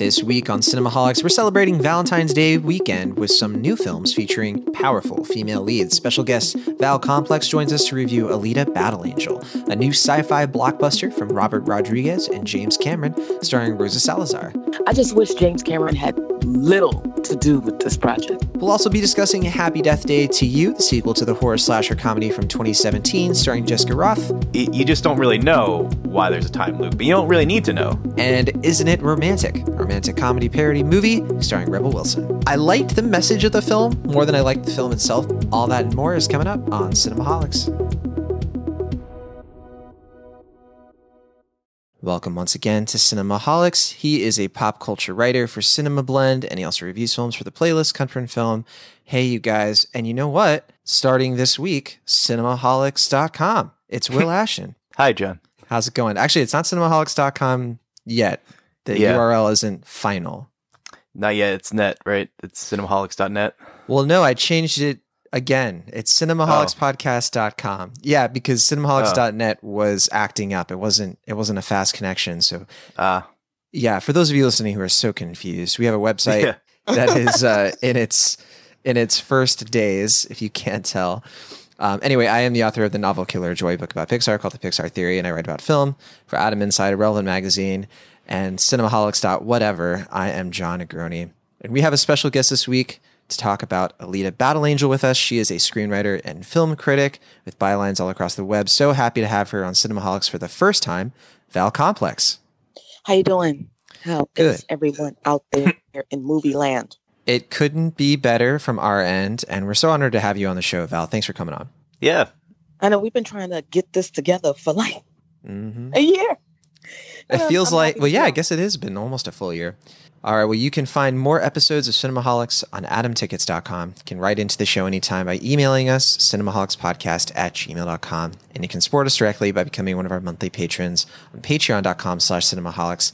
This week on Cinemaholics, we're celebrating Valentine's Day weekend with some new films featuring powerful female leads. Special guest Val Complex joins us to review Alita Battle Angel, a new sci fi blockbuster from Robert Rodriguez and James Cameron, starring Rosa Salazar. I just wish James Cameron had little to do with this project. We'll also be discussing Happy Death Day to You, the sequel to the horror slasher comedy from 2017, starring Jessica Rothe. You just don't really know why there's a time loop, but you don't really need to know. And Isn't It Romantic? A romantic comedy parody movie starring Rebel Wilson. I liked the message of the film more than I liked the film itself. All that and more is coming up on Cinemaholics. Welcome once again to Cinemaholics. He is a pop culture writer for Cinema Blend, and he also reviews films for the playlist Country and Film. Hey, you guys, and you know what? Starting this week, cinemaholics.com. It's Will Ashton. Hi, John. How's it going? Actually, it's not cinemaholics.com yet. The Yeah. URL isn't final. Not yet. It's net, right? It's cinemaholics.net. Well, no, I changed it again. It's cinemaholics.podcast.com. Yeah, because cinemaholics.net was acting up. It wasn't it wasn't a fast connection. So Ah, yeah, for those of you listening who are so confused, we have a website yeah. that is uh, in its in its first days, if you can't tell. Um, anyway, I am the author of the novel Killer Joy book about Pixar called The Pixar Theory, and I write about film for Adam Inside, a relevant magazine, and Cinemaholics. Whatever. I am John Negroni, and we have a special guest this week to talk about Alita Battle Angel with us. She is a screenwriter and film critic with bylines all across the web. So happy to have her on Cinemaholics for the first time, Val Complex. How you doing? How is Good. everyone out there in movie land? It couldn't be better from our end, and we're so honored to have you on the show, Val. Thanks for coming on. Yeah. I know we've been trying to get this together for like hmm a year. It feels I'm like, well, yeah, I guess it has been almost a full year. All right, well, you can find more episodes of Cinemaholics on adamtickets.com. You can write into the show anytime by emailing us, cinemaholicspodcast at gmail.com. And you can support us directly by becoming one of our monthly patrons on patreon.com slash cinemaholics.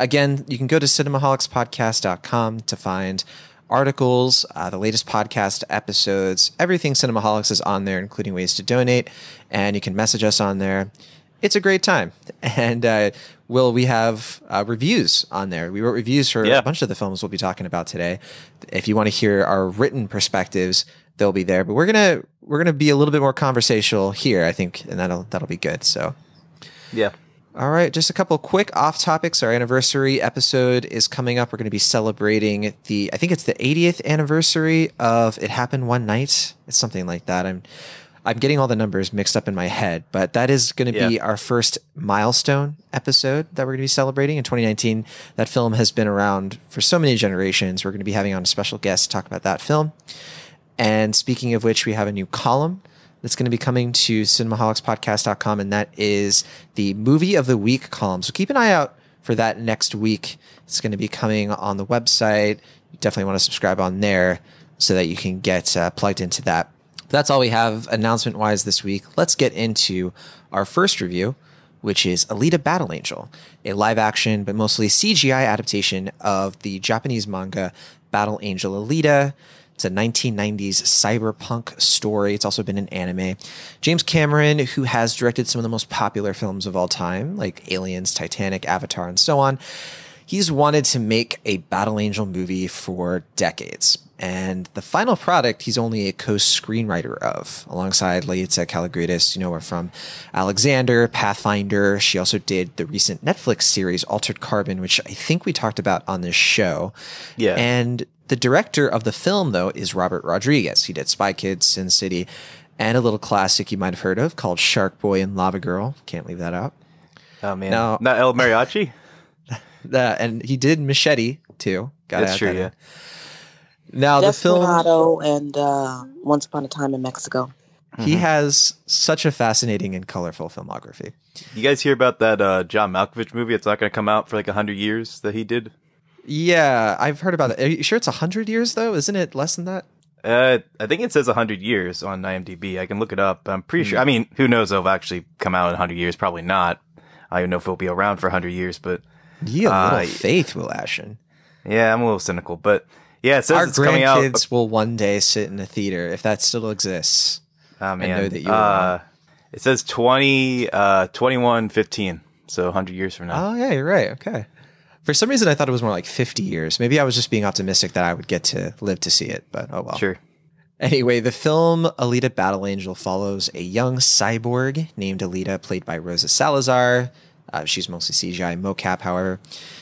Again, you can go to cinemaholicspodcast.com to find articles, uh, the latest podcast episodes, everything Cinemaholics is on there, including ways to donate. And you can message us on there. It's a great time. And uh, Will, we have uh, reviews on there. We wrote reviews for Yeah. a bunch of the films we'll be talking about today. If you want to hear our written perspectives, they'll be there. But we're gonna we're gonna be a little bit more conversational here, I think, and that'll that'll be good. So. Yeah. All right, just a couple quick off topics. Our anniversary episode is coming up. We're going to be celebrating the, I think it's the 80th anniversary of It Happened One Night. It's something like that. I'm, I'm getting all the numbers mixed up in my head, but that is going to be our first milestone episode that we're going to be celebrating in 2019. That film has been around for so many generations. We're going to be having on a special guest to talk about that film. And speaking of which, we have a new column that's going to be coming to cinemaholicspodcast.com, and that is the movie of the week column. So keep an eye out for that next week. It's going to be coming on the website. You definitely want to subscribe on there so that you can get uh, plugged into that. That's all we have announcement wise this week. Let's get into our first review, which is Alita Battle Angel, a live action but mostly CGI adaptation of the Japanese manga Battle Angel Alita. It's a 1990s cyberpunk story. It's also been an anime. James Cameron, who has directed some of the most popular films of all time, like Aliens, Titanic, Avatar, and so on, he's wanted to make a Battle Angel movie for decades. And the final product, he's only a co-screenwriter of, alongside Laeta Kalogridis, you know her from Alexander, Pathfinder. She also did the recent Netflix series Altered Carbon, which I think we talked about on this show. Yeah. And the director of the film, though, is Robert Rodriguez. He did Spy Kids, Sin City, and a little classic you might have heard of called Shark Boy and Lava Girl. Can't leave that out. Oh, man. No. Not El Mariachi? Uh, and he did Machete too. Gotta That's add true, that in. yeah. Now the film, Desperado and uh, Once Upon a Time in Mexico. he Mm-hmm. has such a fascinating and colorful filmography. You guys hear about that uh, John Malkovich movie? It's not going to come out for like 100 years that he did? Yeah, I've heard about it. Are you sure it's hundred years though? Isn't it less than that? Uh, I think it says 100 years on IMDb. I can look it up. I'm pretty Hmm. sure. I mean, who knows? It'll actually come out in 100 years. Probably not. I don't know if it'll be around for 100 years, but Uh, little faith, Will Ashton. yeah, I'm a little cynical. But yeah, it says Our it's coming out. grandkids will one day sit in a theater if that still exists. Oh, man. know that you uh, it says 20, uh, 21, 15. So 100 years from now. Oh yeah, you're right. Okay. For some reason, I thought it was more like 50 years. Maybe I was just being optimistic that I would get to live to see it, but oh well. Sure. Anyway, the film Alita Battle Angel follows a young cyborg named Alita, played by Rosa Salazar. Uh, she's mostly CGI mocap, however.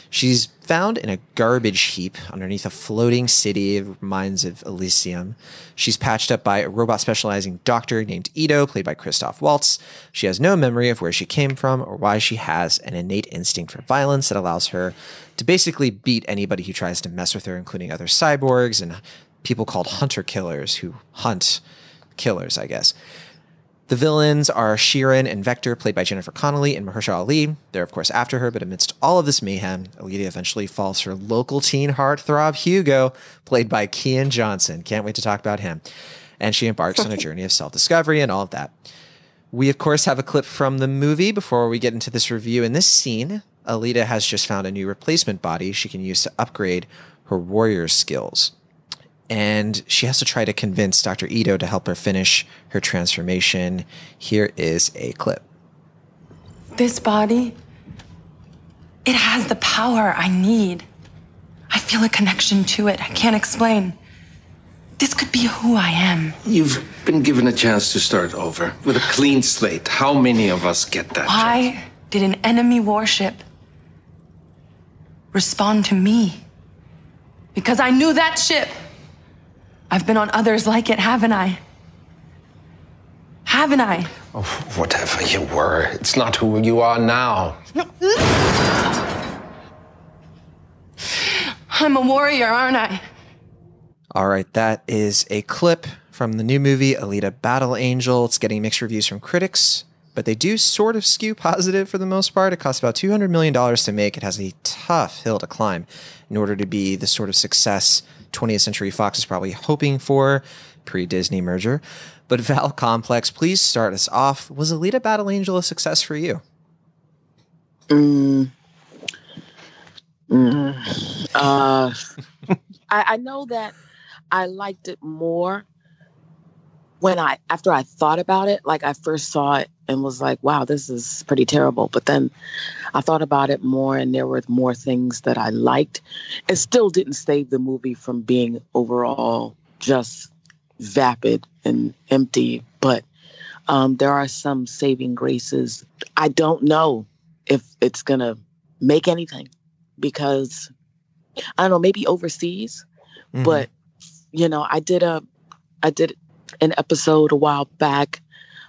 She's found in a garbage heap underneath a floating city of mines of Elysium. She's patched up by a robot specializing doctor named Ido, played by Christoph Waltz. She has no memory of where she came from or why she has an innate instinct for violence that allows her to basically beat anybody who tries to mess with her, including other cyborgs and people called hunter killers who hunt killers, I guess. The villains are Chiren and Vector, played by Jennifer Connelly and Mahershala Ali. They're, of course, after her, but amidst all of this mayhem, Alita eventually falls for local teen heartthrob Hugo, played by Keean Johnson. Can't wait to talk about him. And she embarks on a journey of self discovery and all of that. We, of course, have a clip from the movie before we get into this review. In this scene, Alita has just found a new replacement body she can use to upgrade her warrior skills and she has to try to convince Dr. Ido to help her finish her transformation. Here is a clip. This body, it has the power I need. I feel a connection to it. I can't explain. This could be who I am. You've been given a chance to start over with a clean slate. How many of us get that? chance? Why did an enemy warship respond to me? Because I knew that ship. I've been on others like it, haven't I? Haven't I? Oh, whatever you were, it's not who you are now. I'm a warrior, aren't I? All right, that is a clip from the new movie Alita Battle Angel. It's getting mixed reviews from critics, but they do sort of skew positive for the most part. It costs about $200 million to make. It has a tough hill to climb in order to be the sort of success 20th Century Fox is probably hoping for pre Disney merger. But Val Complex, please start us off. Was Alita Battle Angel a success for you? Mm. Mm. Uh, I, I know that I liked it more when I after I thought about it. Like I first saw it and was like, "Wow, this is pretty terrible." But then I thought about it more, and there were more things that I liked. It still didn't save the movie from being overall just vapid and empty, but um, there are some saving graces. I don't know if it's gonna make anything because I don't know, maybe overseas, Mhm. but you know, I did a I did an episode a while back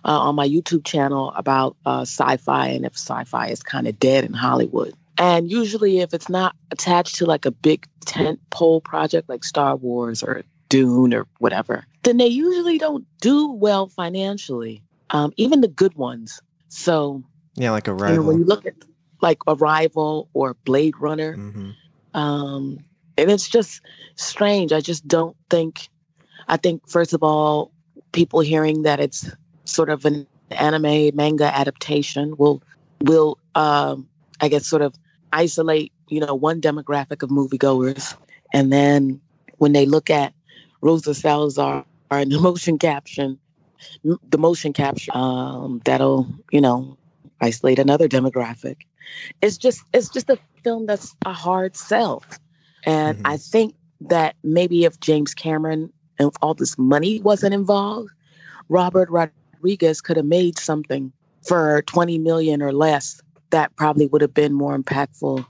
uh, on my YouTube channel about uh, sci-fi and if sci-fi is kind of dead in Hollywood. And usually, if it's not attached to like a big tent pole project like Star Wars or Dune or whatever, then they usually don't do well financially. Um, even the good ones. So yeah, like a you know, rival. when you look at like Arrival or Blade Runner, mm-hmm. um, and it's just strange. I just don't think. I think first of all, people hearing that it's sort of an anime manga adaptation will will um, I guess sort of isolate you know one demographic of moviegoers, and then when they look at Rosa Salazar and the motion caption, the motion capture um, that'll you know isolate another demographic. It's just it's just a film that's a hard sell. And Mhm. I think that maybe if James Cameron and all this money wasn't involved, Robert Rodriguez could have made something for 20 million or less that probably would have been more impactful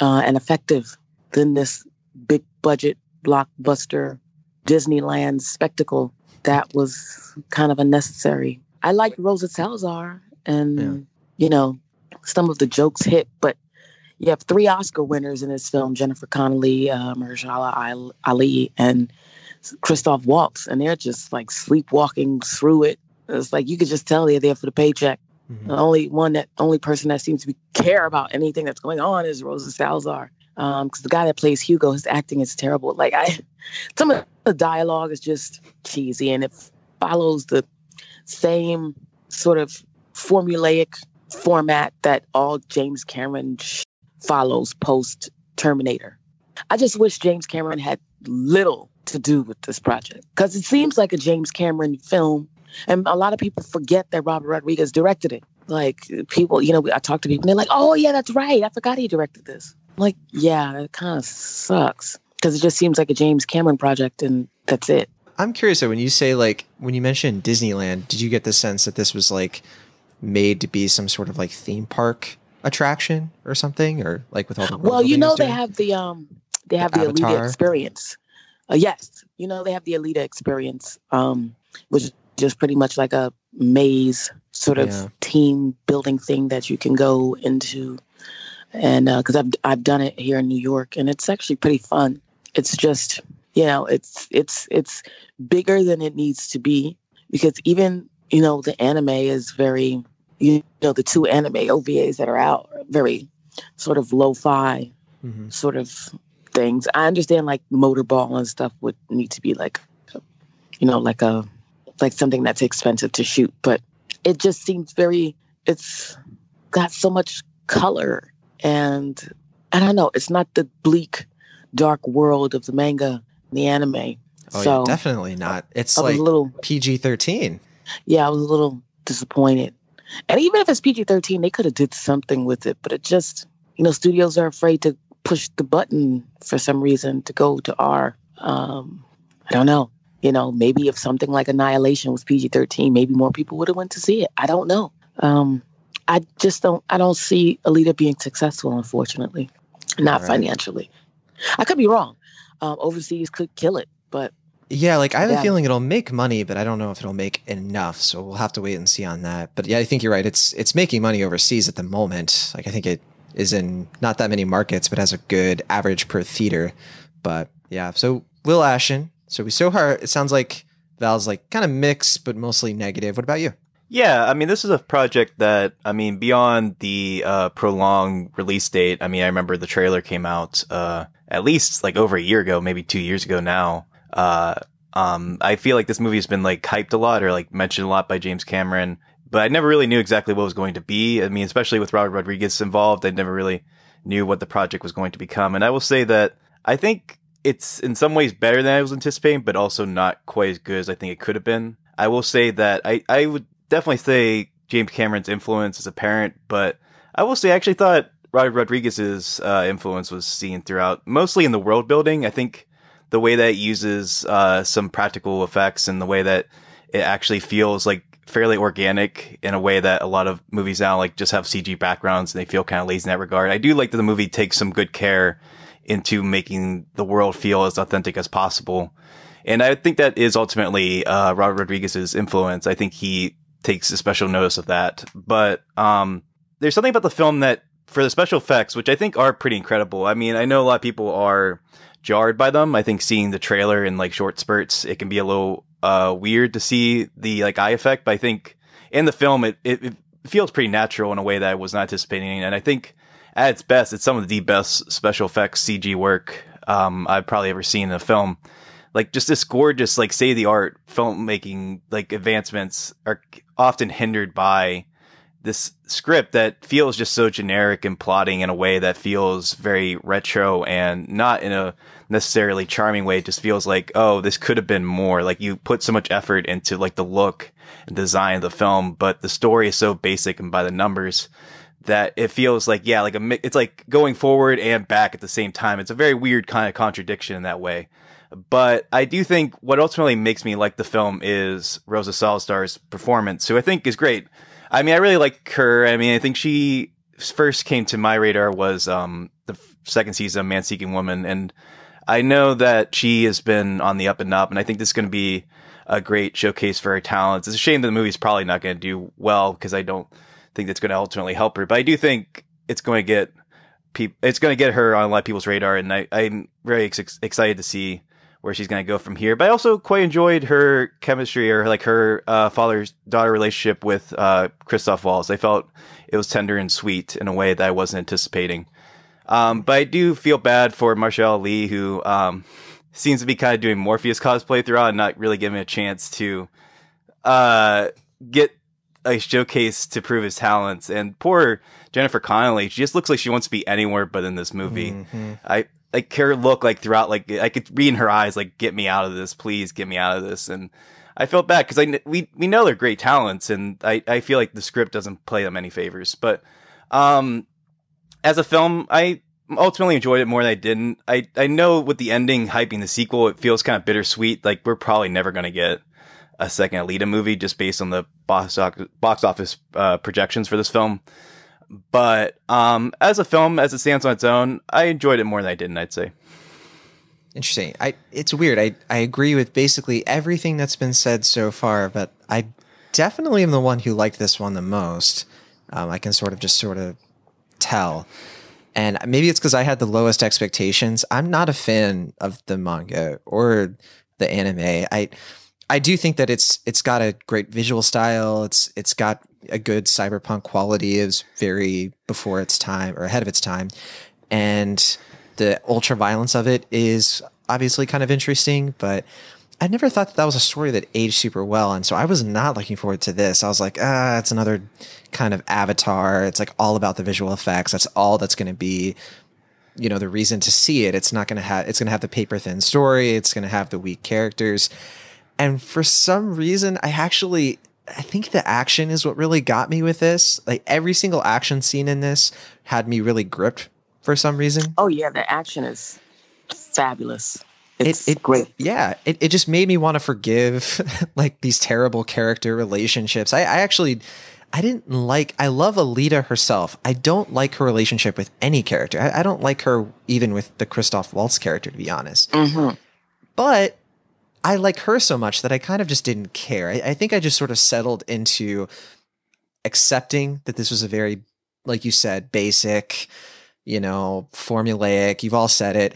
uh, and effective than this big budget blockbuster Disneyland spectacle that was kind of unnecessary. I liked Rosa Salazar and, Yeah. you know, some of the jokes hit, but you have three Oscar winners in this film Jennifer Connelly, uh, Mahershala Ali, and Christoph Waltz, and they're just like sleepwalking through it. It's like you could just tell they're there for the paycheck. Mhm. The only one that only person that seems to be care about anything that's going on is Rosa Salazar. Because the guy that plays Hugo, his acting is terrible. Like I, some of the dialogue is just cheesy, and it follows the same sort of formulaic format that all James Cameron sh- follows post Terminator. I just wish James Cameron had little to do with this project because it seems like a James Cameron film, and a lot of people forget that Robert Rodriguez directed it. Like people, you know, I talk to people and they're like, "Oh yeah, that's right. I forgot he directed this." Like, yeah, it kind of sucks because it just seems like a James Cameron project, and that's it. I'm curious though, when you say like when you mentioned Disneyland, did you get the sense that this was like made to be some sort of like theme park attraction or something, or like with all the well, you know they doing? have the um they have The the, Alita experience. Uh, yes, you know they have the Alita experience, um, which is just pretty much like a maze sort of Yeah. team building thing that you can go into, and because I've I've done it here in New York, and it's actually pretty fun. It's just you know it's it's it's bigger than it needs to be because even you know the anime is very you know the two anime OVAs that are out are very sort of lo-fi Mhm. sort of things. I understand like motorball and stuff would need to be like, you know, like a like something that's expensive to shoot, but it just seems very. It's got so much color and I don't know. It's not the bleak, dark world of the manga, and the anime. Oh so yeah, definitely not. It's like a little PG thirteen. yeah, I was a little disappointed. And even if it's PG thirteen, they could have did something with it. But it just, you know, studios are afraid to push the button for some reason to go to R. Um, I don't know. You know, maybe if something like Annihilation was PG thirteen, maybe more people would have went to see it. I don't know. Um, I just don't. I don't see Alita being successful, unfortunately, not Right. financially. I could be wrong. Um, overseas could kill it, but Yeah, like I have a feeling it'll make money, but I don't know if it'll make enough. So we'll have to wait and see on that. But yeah, I think you're right. It's it's making money overseas at the moment. Like I think it is in not that many markets, but has a good average per theater. But yeah, so Will Ashton. So we so far it sounds like Val's like kind of mixed, but mostly negative. What about you? Yeah, I mean, this is a project that, I mean, beyond the uh, prolonged release date, I mean, I remember the trailer came out uh, at least like over a year ago, maybe two years ago now. Uh, um, I feel like this movie has been like hyped a lot or like mentioned a lot by James Cameron, but I never really knew exactly what it was going to be. I mean, especially with Robert Rodriguez involved, I never really knew what the project was going to become. And I will say that I think it's in some ways better than I was anticipating, but also not quite as good as I think it could have been. I will say that I, I would definitely say James Cameron's influence is apparent, but I will say I actually thought Robert Rodriguez's uh, influence was seen throughout, mostly in the world building. I think the way that it uses uh, some practical effects and the way that it actually feels like fairly organic in a way that a lot of movies now like just have CG backgrounds and they feel kind of lazy in that regard. I do like that the movie takes some good care into making the world feel as authentic as possible. And I think that is ultimately uh, Robert Rodriguez's influence. I think he takes a special notice of that. But um, there's something about the film that, for the special effects, which I think are pretty incredible. I mean, I know a lot of people are jarred by them. I think seeing the trailer in like short spurts, it can be a little uh, weird to see the like eye effect. But I think in the film, it, it, it feels pretty natural in a way that I was not anticipating. And I think at its best, it's some of the best special effects CG work um, I've probably ever seen in a film like just this gorgeous like state of the art filmmaking like advancements are often hindered by this script that feels just so generic and plotting in a way that feels very retro and not in a necessarily charming way. It just feels like, oh, this could have been more. Like you put so much effort into like the look and design of the film, but the story is so basic and by the numbers that it feels like, yeah, like a, it's like going forward and back at the same time. It's a very weird kind of contradiction in that way. But I do think what ultimately makes me like the film is Rosa Salazar's performance, who I think is great. I mean, I really like her. I mean, I think she first came to my radar was um, the second season of Man Seeking Woman, and I know that she has been on the up and up, and I think this is going to be a great showcase for her talents. It's a shame that the movie's probably not going to do well because I don't think that's going to ultimately help her, but I do think it's going to get peop- it's going to get her on a lot of people's radar, and I, I'm very ex- excited to see where she's going to go from here. But I also quite enjoyed her chemistry or like her uh, father daughter relationship with uh, Christoph Waltz. I felt it was tender and sweet in a way that I wasn't anticipating. Um, but I do feel bad for Mahershala Ali, who um, seems to be kind of doing Morpheus cosplay throughout and not really giving a chance to uh, get a showcase to prove his talents. And poor Jennifer Connelly, she just looks like she wants to be anywhere but in this movie. Mm-hmm. I like her look like throughout, like I could read in her eyes, like get me out of this, please get me out of this. And I felt bad because I we we know they're great talents, and I I feel like the script doesn't play them any favors. But um, as a film, I ultimately enjoyed it more than I didn't. I, I know with the ending hyping the sequel, it feels kind of bittersweet. Like we're probably never going to get a second Alita movie just based on the box, box office uh, projections for this film. But um, as a film, as it stands on its own, I enjoyed it more than I didn't. I'd say. Interesting. I it's weird. I I agree with basically everything that's been said so far, but I definitely am the one who liked this one the most. Um, I can sort of just sort of tell. And maybe it's because I had the lowest expectations. I'm not a fan of the manga or the anime. I I do think that it's it's got a great visual style. It's it's got a good cyberpunk quality. It's very before its time or ahead of its time, and the ultra violence of it is obviously kind of interesting. But I never thought that, that was a story that aged super well, and so I was not looking forward to this. I was like, ah, it's another kind of Avatar. It's like all about the visual effects. That's all that's going to be you know the reason to see it it's not going to have it's going to have the paper thin story it's going to have the weak characters and for some reason, I actually I think the action is what really got me with this. Like every single action scene in this had me really gripped for some reason. Oh yeah, the action is fabulous. It's it, it, great. Yeah, it, it just made me want to forgive like these terrible character relationships. I, I actually I didn't like I love Alita herself. I don't like her relationship with any character. I, I don't like her even with the Christoph Waltz character, to be honest. Mm-hmm. But I like her so much that I kind of just didn't care. I, I, think I just sort of settled into accepting that this was a very, like you said, basic, you know, formulaic, you've all said it,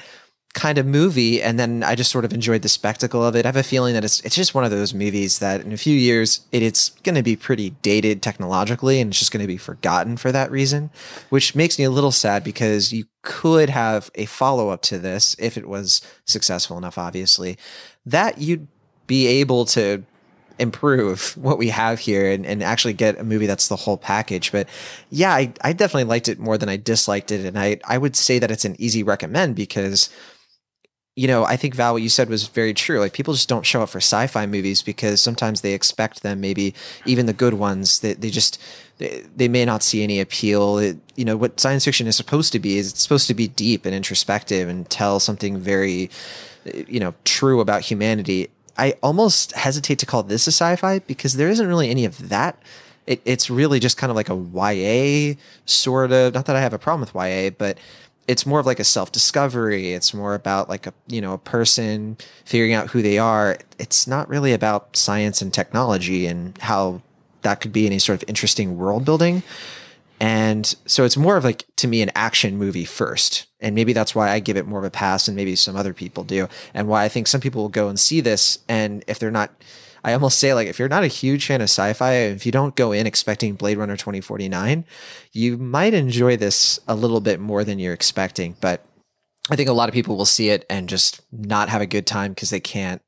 kind of movie. And then I just sort of enjoyed the spectacle of it. I have a feeling that it's, it's just one of those movies that in a few years, it, it's going to be pretty dated technologically and it's just going to be forgotten for that reason, which makes me a little sad because you could have a follow up to this if it was successful enough, obviously that you'd be able to improve what we have here and, and actually get a movie that's the whole package. But yeah, I, I definitely liked it more than I disliked it. And I, I would say that it's an easy recommend because, you know, I think Val, what you said was very true. Like people just don't show up for sci-fi movies because sometimes they expect them, maybe even the good ones that they, they just, they, they may not see any appeal. It, you know, what science fiction is supposed to be is it's supposed to be deep and introspective and tell something very, you know, true about humanity. I almost hesitate to call this a sci-fi because there isn't really any of that. It, it's really just kind of like a YA sort of. Not that I have a problem with YA, but it's more of like a self-discovery. It's more about like a you know a person figuring out who they are. It's not really about science and technology and how that could be any sort of interesting world building. And so it's more of like to me an action movie first. And maybe that's why I give it more of a pass and maybe some other people do. And why I think some people will go and see this and if they're not I almost say like if you're not a huge fan of sci-fi, if you don't go in expecting Blade Runner 2049, you might enjoy this a little bit more than you're expecting. But I think a lot of people will see it and just not have a good time because they can't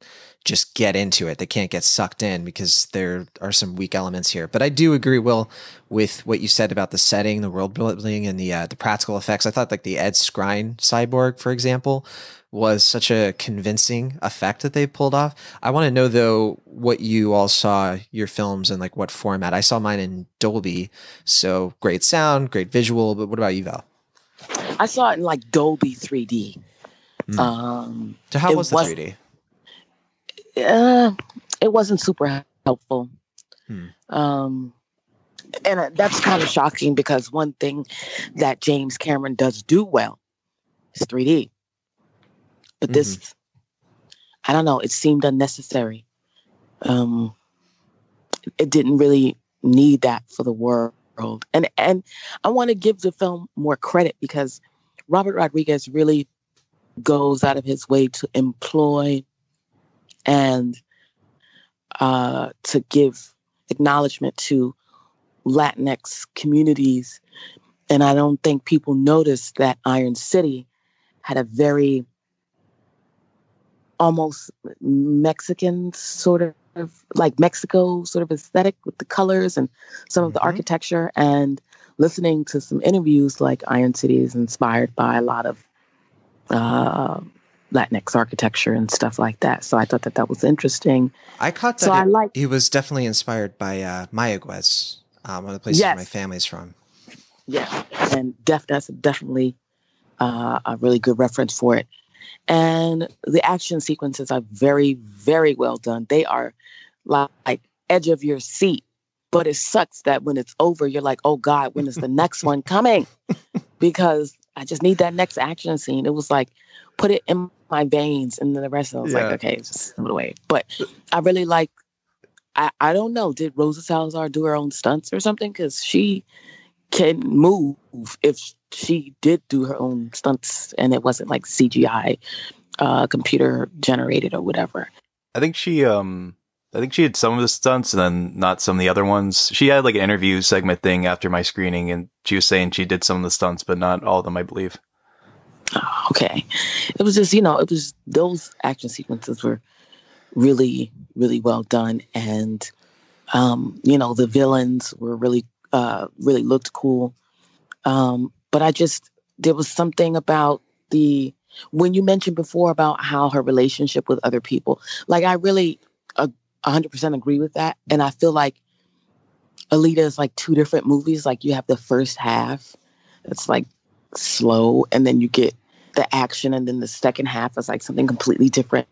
just get into it. They can't get sucked in because there are some weak elements here. But I do agree, Will, with what you said about the setting, the world building, and the uh, the practical effects. I thought like the Ed Skrein cyborg, for example, was such a convincing effect that they pulled off. I want to know though what you all saw your films in like what format. I saw mine in Dolby, so great sound, great visual. But what about you, Val? I saw it in like Dolby 3D. Mm. Um, so how was the was, 3D? Uh, it wasn't super helpful. Hmm. Um, and that's kind of shocking because one thing that James Cameron does do well is 3D. But this, mm-hmm. I don't know, it seemed unnecessary. Um, it didn't really need that for the world. And and I want to give the film more credit because Robert Rodriguez really goes out of his way to employ and uh, to give acknowledgement to Latinx communities. And I don't think people noticed that Iron City had a very almost Mexican sort of like Mexico sort of aesthetic with the colors and some of the mm-hmm. architecture. And listening to some interviews, like Iron City is inspired by a lot of uh, Latinx architecture and stuff like that. So I thought that that was interesting. I caught that. So it, I like. He was definitely inspired by uh, Mayaguez, um, one of the places yes. my family's from. Yeah, and def- that's definitely uh, a really good reference for it. And the action sequences are very, very well done. They are like edge of your seat. But it sucks that when it's over, you're like, oh God, when is the next one coming? Because I just need that next action scene. It was like, put it in my veins. And then the rest of it was Yeah. like, okay, just put it away. But I really like, I, I don't know, did Rosa Salazar do her own stunts or something? Because she can move if she did do her own stunts and it wasn't like CGI, uh, computer generated or whatever. I think she um I think she had some of the stunts and then not some of the other ones. She had like an interview segment thing after my screening and she was saying she did some of the stunts but not all of them I believe. okay. It was just, you know, it was those action sequences were really, really well done. And, um, you know, the villains were really, uh, really looked cool. Um, but I just, there was something about the, when you mentioned before about how her relationship with other people, like I really a 100% agree with that. And I feel like Alita is like two different movies. Like you have the first half, it's like slow, and then you get the action, and then the second half is like something completely different.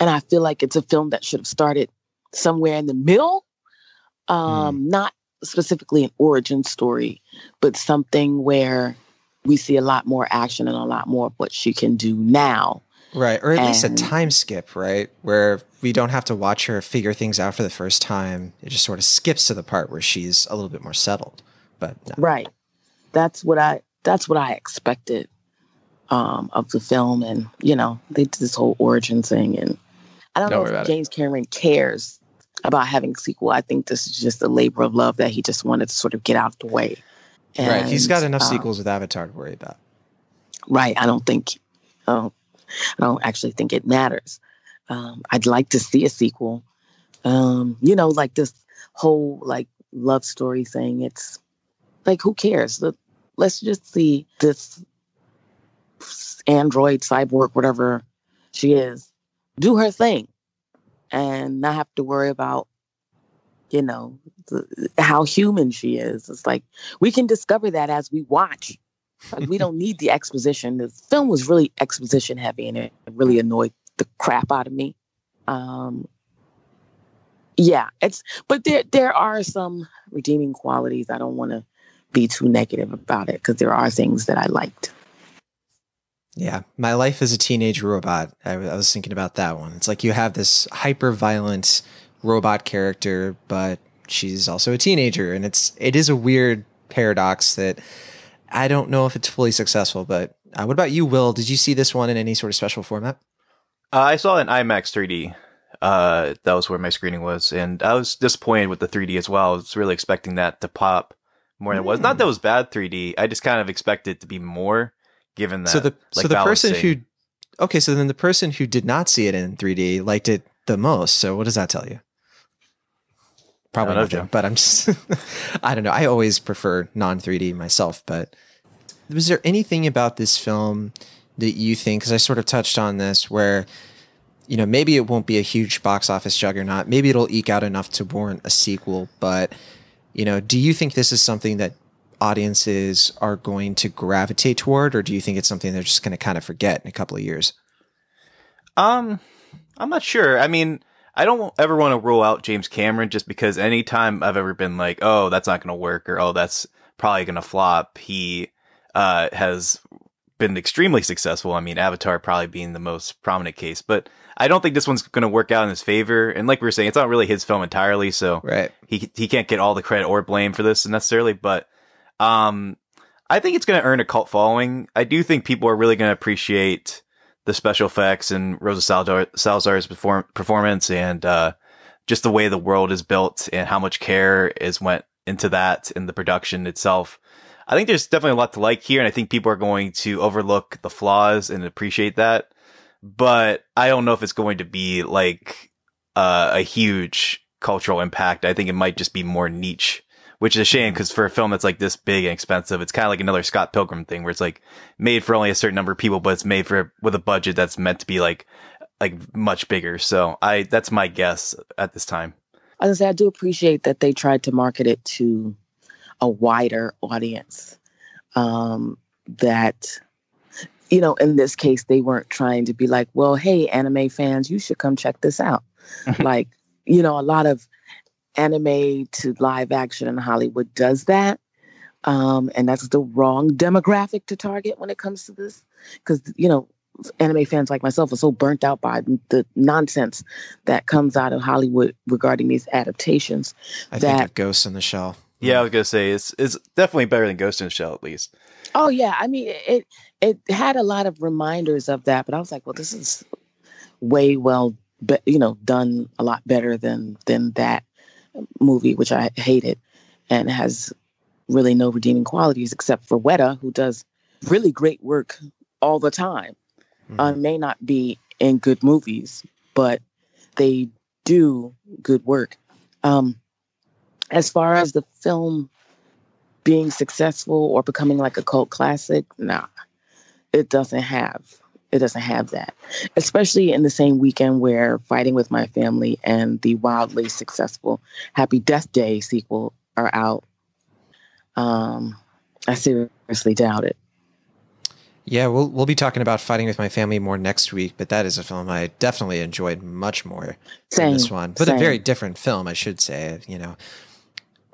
And I feel like it's a film that should have started somewhere in the middle, um, not specifically an origin story, but something where we see a lot more action and a lot more of what she can do now. Right. Or at least a time skip, right? Where we don't have to watch her figure things out for the first time. It just sort of skips to the part where she's a little bit more settled. But no. Right. That's what I that's what I expected um of the film and you know, they did this whole origin thing and I don't Don't know if about it. James Cameron cares about having a sequel. I think this is just a labor of love that he just wanted to sort of get out of the way. right. He's got enough um, sequels with Avatar to worry about. Right. I don't think um I don't actually think it matters. Um I'd like to see a sequel. Um, you know, like this whole like love story thing. It's like who cares? Let's just see this android cyborg whatever she is do her thing and not have to worry about you know the, how human she is. It's like we can discover that as we watch. Like we don't need the exposition. The film was really exposition heavy and it really annoyed the crap out of me. Um yeah it's but there there are some redeeming qualities. I don't want to be too negative about it because there are things that i liked Yeah. My life as a teenage robot. I, I was thinking about that one. It's like you have this hyper violent robot character, but she's also a teenager. And it's, it is a weird paradox that I don't know if it's fully successful. But uh, what about you, Will? Did you see this one in any sort of special format? Uh, I saw it in IMAX 3D. Uh, that was where my screening was, and I was disappointed with the 3D as well. I was really expecting that to pop more than it was. Not that it was bad 3D. I just kind of expected it to be more, given that. so the like, so the person who okay so then the person who did not see it in 3d liked it the most. So what does that tell you? Probably nothing but i'm just i don't know. I always prefer non 3d myself but was there anything about this film that you think because i sort of touched on this where you know maybe it won't be a huge box office juggernaut. Maybe it'll eke out enough to warrant a sequel but you know do you think this is something that audiences are going to gravitate toward or do you think it's something they're just going to kind of forget in a couple of years Um, I'm not sure. I mean, I don't ever want to rule out James Cameron just because anytime I've ever been like, oh, that's not going to work or oh, that's probably going to flop, he uh, has been extremely successful. I mean, Avatar probably being the most prominent case, but I don't think this one's going to work out in his favor. And like we were saying, it's not really his film entirely, so right he he can't get all the credit or blame for this necessarily, but um I think it's going to earn a cult following. I do think people are really going to appreciate the special effects and Rosa Salazar, Salazar's perform- performance and uh just the way the world is built and how much care is went into that in the production itself. I think there's definitely a lot to like here and I think people are going to overlook the flaws and appreciate that. But I don't know if it's going to be like uh, a huge cultural impact. I think it might just be more niche, which is a shame because for a film that's like this big and expensive, it's kind of like another Scott Pilgrim thing where it's like made for only a certain number of people, but it's made for with a budget that's meant to be like like much bigger. So I that's my guess at this time. I was say I do appreciate that they tried to market it to a wider audience. Um, that you know, in this case, they weren't trying to be like, well, hey, anime fans, you should come check this out. like, you know, a lot of anime to live action in Hollywood does that. Um, and that's the wrong demographic to target when it comes to this. Because, you know, anime fans like myself are so burnt out by the nonsense that comes out of Hollywood regarding these adaptations. I that, think of Ghost in the Shell. Yeah, I was gonna say it's it's definitely better than Ghost in the Shell at least. Oh yeah, I mean it it had a lot of reminders of that, but I was like, well, this is way well, be, you know, done a lot better than than that movie, which I hated, and has really no redeeming qualities except for Weta, who does really great work all the time. Mm-hmm. Uh, may not be in good movies, but they do good work. Um, as far as the film being successful or becoming like a cult classic, nah, it doesn't have it doesn't have that. Especially in the same weekend where Fighting with My Family and the wildly successful Happy Death Day sequel are out. Um, I seriously doubt it. Yeah, we'll we'll be talking about Fighting with My Family more next week, but that is a film I definitely enjoyed much more same, than this one. But same. a very different film, I should say. You know,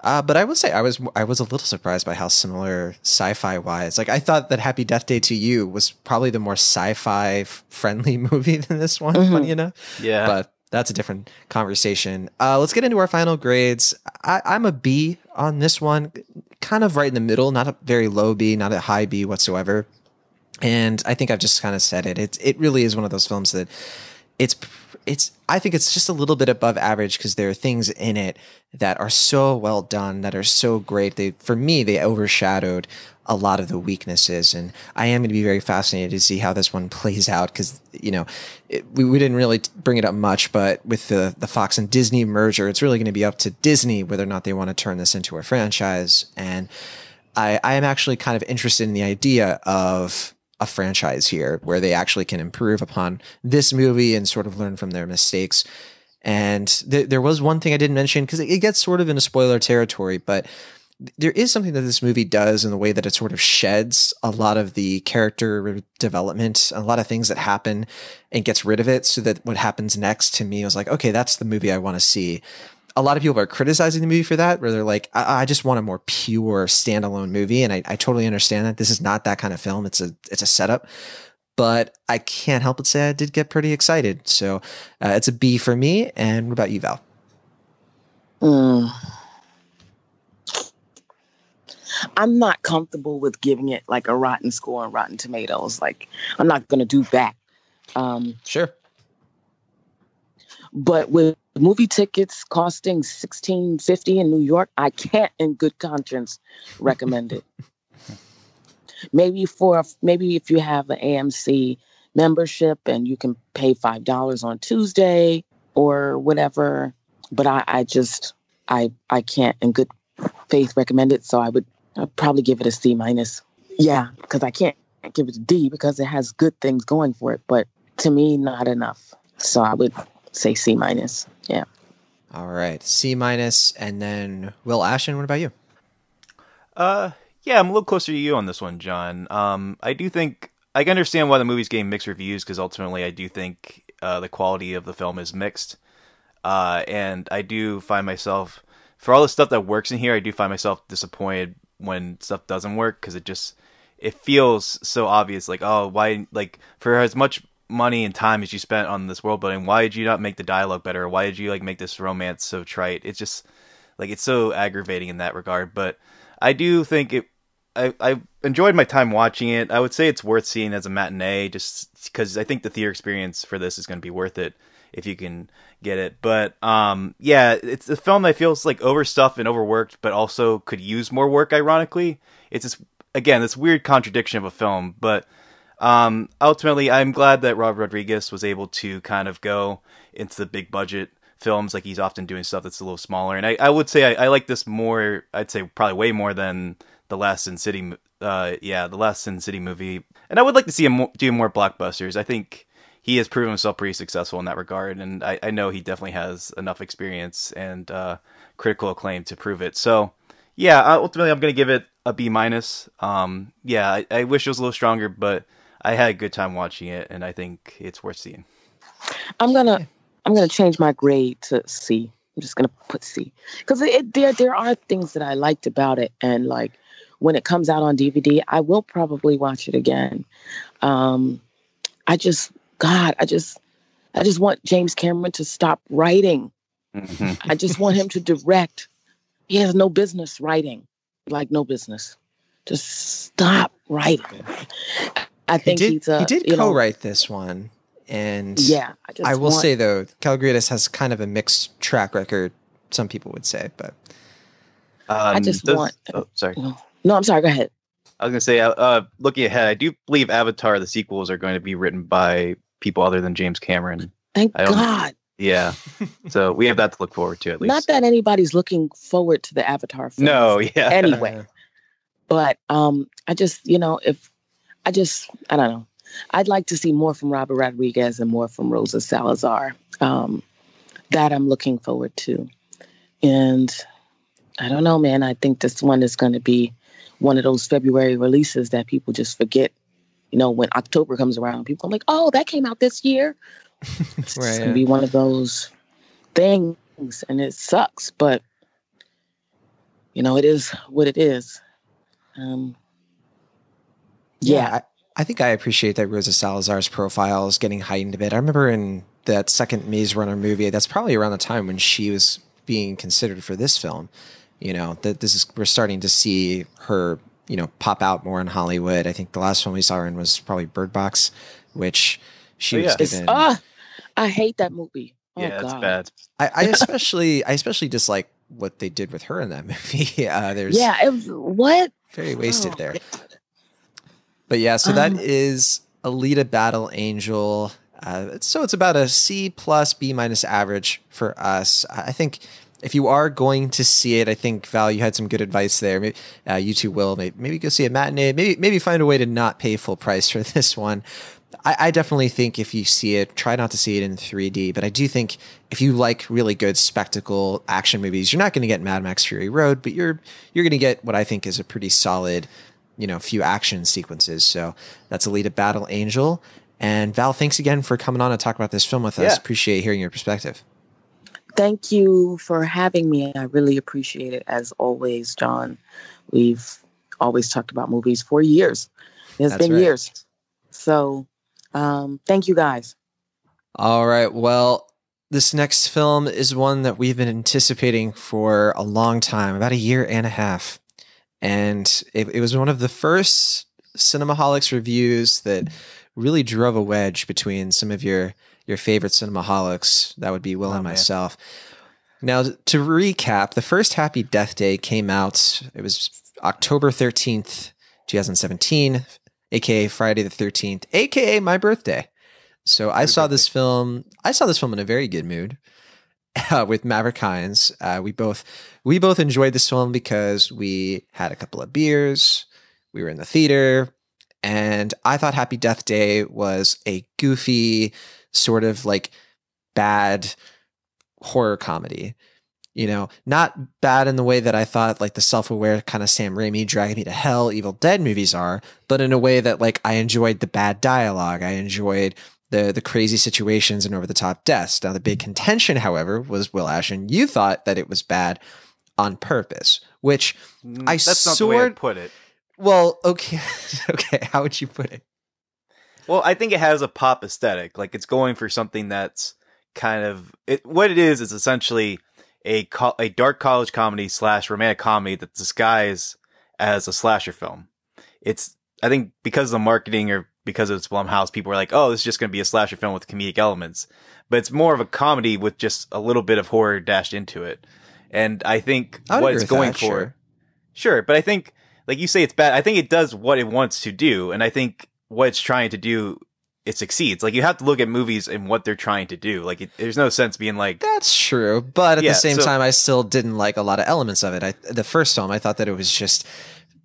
uh, but I will say I was I was a little surprised by how similar sci-fi wise. Like I thought that Happy Death Day to You was probably the more sci-fi friendly movie than this one. Mhm. Funny enough, Yeah, but that's a different conversation. Uh, let's get into our final grades. I, I'm a B on this one, kind of right in the middle, not a very low B, not a high B whatsoever. And I think I've just kind of said it. It it really is one of those films that it's it's I think it's just a little bit above average because there are things in it that are so well done that are so great. They for me they overshadowed a lot of the weaknesses, and I am going to be very fascinated to see how this one plays out because you know it, we we didn't really bring it up much, but with the the Fox and Disney merger, it's really going to be up to Disney whether or not they want to turn this into a franchise and. I, I am actually kind of interested in the idea of a franchise here where they actually can improve upon this movie and sort of learn from their mistakes. And th- there was one thing I didn't mention because it, it gets sort of into spoiler territory, but there is something that this movie does in the way that it sort of sheds a lot of the character development, a lot of things that happen and gets rid of it so that what happens next to me was like, okay, that's the movie I want to see a lot of people are criticizing the movie for that, where they're like, I, I just want a more pure standalone movie. And I, I totally understand that. This is not that kind of film. It's a it's a setup. But I can't help but say I did get pretty excited. So uh, it's a B for me. And what about you, Val? Mm. I'm not comfortable with giving it like a rotten score on Rotten Tomatoes. Like, I'm not going to do that. Um, Sure. but with movie tickets costing sixteen fifty in New York, I can't, in good conscience, recommend it. maybe for maybe if you have an AMC membership and you can pay five dollars on Tuesday or whatever. But I, I just I I can't in good faith recommend it. So I would I'd probably give it a C minus. Yeah, because I can't give it a D because it has good things going for it, but to me, not enough. So I would say C minus. Yeah. All right. C. And then Will Ashton, what about you? Uh, yeah, I'm a little closer to you on this one, John. Um, I do think I can understand why the movie's getting mixed reviews because ultimately, I do think uh, the quality of the film is mixed. Uh, and I do find myself, for all the stuff that works in here, I do find myself disappointed when stuff doesn't work because it just it feels so obvious. Like, oh, why? Like, for as much money and time as you spent on this world building, why did you not make the dialogue better? Why did you like make this romance so trite? It's just like it's so aggravating in that regard. But I do think it. I, I enjoyed my time watching it. I would say it's worth seeing as a matinee, just because I think the theater experience for this is going to be worth it if you can get it. But um, yeah, it's a film that feels like overstuffed and overworked, but also could use more work. Ironically, it's this again this weird contradiction of a film, but um, ultimately, I'm glad that Rob Rodriguez was able to kind of go into the big budget films. Like he's often doing stuff that's a little smaller, and I, I would say I, I like this more. I'd say probably way more than the last Sin City. Uh, yeah, the last Sin City movie, and I would like to see him do more blockbusters. I think he has proven himself pretty successful in that regard, and I, I know he definitely has enough experience and uh, critical acclaim to prove it. So, yeah, ultimately, I'm going to give it a B minus. Um, yeah, I, I wish it was a little stronger, but I had a good time watching it, and I think it's worth seeing. I'm gonna I'm gonna change my grade to C. I'm just gonna put C because there there are things that I liked about it, and like when it comes out on DVD, I will probably watch it again. Um, I just God, I just I just want James Cameron to stop writing. Mm-hmm. I just want him to direct. He has no business writing, like no business. Just stop writing. I He think did, he's a he did you co-write this one, and Yeah, I, just I will want- say though, Kalogridis has kind of a mixed track record. Some people would say, but Um, I just those- want- Oh, sorry. No, I'm sorry. Go ahead. I was gonna say, uh, uh, looking ahead, I do believe Avatar: The sequels are going to be written by people other than James Cameron. Thank God. Yeah, so we have that to look forward to at least. Not that anybody's looking forward to the Avatar film. no, yeah. Anyway, but um, I just you know if I just I don't know. I'd like to see more from Robert Rodriguez and more from Rosa Salazar. Um, that I'm looking forward to, and I don't know, man. I think this one is going to be one of those February releases that people just forget. You know, when October comes around, people are like, "Oh, that came out this year." It's Right, yeah. to be one of those things, and it sucks, but you know, it is what it is. Um, yeah, I, I think I appreciate that Rosa Salazar's profile is getting heightened a bit. I remember in that second Maze Runner movie, that's probably around the time when she was being considered for this film. You know, that this is we're starting to see her, you know, pop out more in Hollywood. I think the last one we saw her in was probably Bird Box, which she Oh, was yeah. it's given. ah, I hate that movie. Oh, yeah, it's God. bad. I, I especially I especially dislike what they did with her in that movie. Uh, there's Yeah, it was, what? very wasted Oh, there. But yeah, so that Um, is Alita Battle Angel. Uh, so it's about a C plus B minus average for us. I I think if you are going to see it, I think Val, you had some good advice there. Maybe, uh, you two will maybe, maybe go see a matinee. Maybe maybe find a way to not pay full price for this one. I, I definitely think if you see it, try not to see it in 3D. But I do think if you like really good spectacle action movies, you're not going to get Mad Max Fury Road, but you're you're going to get what I think is a pretty solid, you know, few action sequences. So that's Alita Battle Angel. And Val, thanks again for coming on to talk about this film with us. Yeah. Appreciate hearing your perspective. Thank you for having me. I really appreciate it. As always, John, we've always talked about movies for years. It's That's been right. years. So um, thank you guys. All right. Well, this next film is one that we've been anticipating for a long time, about a year and a half. And it, it was one of the first Cinemaholics reviews that really drove a wedge between some of your your favorite Cinemaholics. That would be Will Oh, and man. myself. Now, to recap, the first Happy Death Day came out. It was October 13th, 2017, aka Friday the 13th, aka my birthday. So I saw birthday. this film. I saw this film in a very good mood uh, with Maverick Hines. Uh, we both we both enjoyed this film because we had a couple of beers. We were in the theater, and I thought Happy Death Day was a goofy sort of like bad horror comedy. You know, not bad in the way that I thought like the self-aware kind of Sam Raimi Drag Me to Hell Evil Dead movies are, but in a way that like I enjoyed the bad dialogue. I enjoyed the the crazy situations and over the top deaths. Now the big contention, however, was Will Ashton. You thought that it was bad on purpose, which I Mm, That's not the way I sort- put it. well, okay, okay. How would you put it? Well, I think it has a pop aesthetic. Like it's going for something that's kind of it. What it is is essentially a co- a dark college comedy slash romantic comedy that's disguised as a slasher film. It's I think because of the marketing or because of it's Blumhouse, people were like, oh, this is just going to be a slasher film with comedic elements. But it's more of a comedy with just a little bit of horror dashed into it. And I think I what it's going that, for. sure. Sure, but I think, like you say, it's bad. I think it does what it wants to do, and I think what it's trying to do, it succeeds. Like you have to look at movies and what they're trying to do. Like it, there's no sense being like, That's true, but at Yeah, the same so- time, I still didn't like a lot of elements of it. I, the first film, I thought that it was just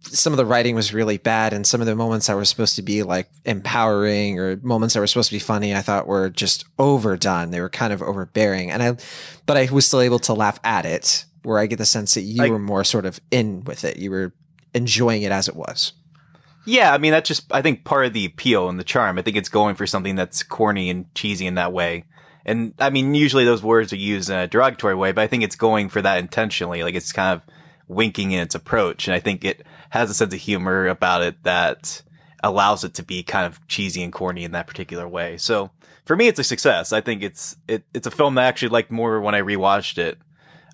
some of the writing was really bad, and some of the moments that were supposed to be like empowering or moments that were supposed to be funny, I thought were just overdone. They were kind of overbearing, and I, but I was still able to laugh at it. Where I get the sense that you Like- were more sort of in with it, you were enjoying it as it was. Yeah, I mean that's just I think part of the appeal and the charm. I think it's going for something that's corny and cheesy in that way. And I mean usually those words are used in a derogatory way, but I think it's going for that intentionally. Like it's kind of winking in its approach, and I think it has a sense of humor about it that allows it to be kind of cheesy and corny in that particular way. So for me, it's a success. I think it's it, it's a film that I actually liked more when I rewatched it,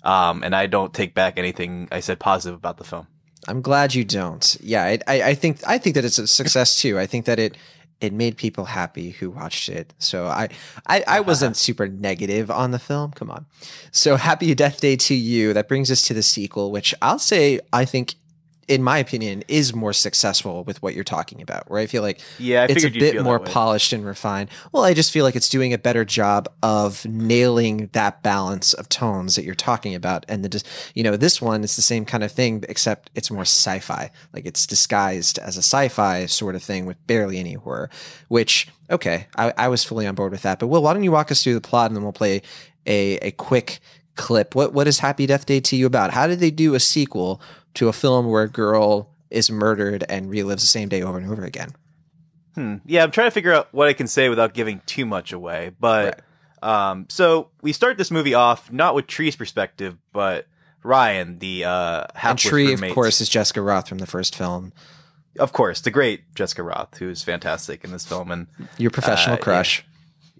um, and I don't take back anything I said positive about the film. I'm glad you don't. Yeah, I, I, I think I think that it's a success too. I think that it it made people happy who watched it. So I I, I wasn't super negative on the film. Come on. So happy Death Day to you. That brings us to the sequel, which I'll say I think in my opinion, is more successful with what you're talking about. Where I feel like Yeah, I it's a bit more polished and refined. Well, I just feel like it's doing a better job of nailing that balance of tones that you're talking about. And the, just you know, this one is the same kind of thing, except it's more sci-fi. Like it's disguised as a sci-fi sort of thing with barely any horror. Which, okay, I, I was fully on board with that. But Will, why don't you walk us through the plot and then we'll play a a quick clip. What what is Happy Death Day to you about? How did they do a sequel to a film where a girl is murdered and relives the same day over and over again? Hmm. Yeah, I'm trying to figure out what I can say without giving too much away. But um, so we start this movie off not with Tree's perspective, but Ryan, the uh, And Tree, of course, is Jessica Rothe from the first film. of course, the great Jessica Rothe, who's fantastic in this film, and Your professional Uh, yeah. crush.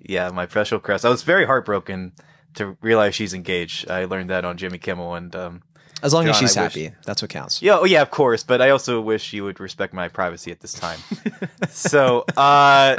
yeah, my professional crush. I was very heartbroken to realize she's engaged. I learned that on Jimmy Kimmel, and um, As long as she's I wish- happy, that's what counts. Yeah, oh yeah, of course. But I also wish you would respect my privacy at this time. so, uh,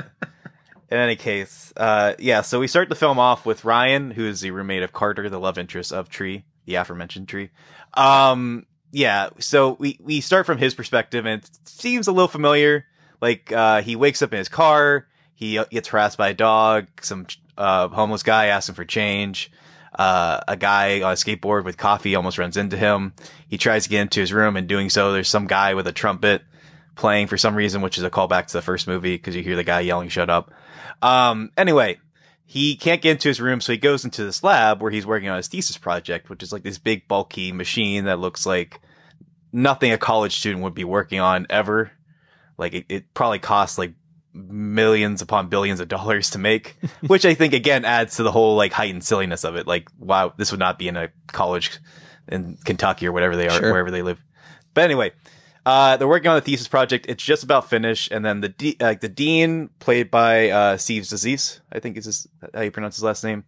in any case, uh, yeah. So we start the film off with Ryan, who is the roommate of Carter, the love interest of Tree, the aforementioned Tree. Um, yeah. So we we start from his perspective, and it seems a little familiar. Like uh, he wakes up in his car, he uh, gets harassed by a dog. Some uh, homeless guy asks him for change. Uh, a guy on a skateboard with coffee almost runs into him. He tries to get into his room, and doing so, there's some guy with a trumpet playing for some reason, which is a callback to the first movie because you hear the guy yelling, "Shut up." Um, anyway, he can't get into his room, so he goes into this lab where he's working on his thesis project, which is like this big bulky machine that looks like nothing a college student would be working on ever. Like it, it probably costs like millions upon billions of dollars to make, which I think again adds to the whole like heightened silliness of it. Like, wow, this would not be in a college in Kentucky or whatever they are, Sure. wherever they live. But anyway, uh, they're working on the thesis project. It's just about finished, and then the de- like the dean, played by uh, Steve Aziz, I think is his, how you pronounce his last name.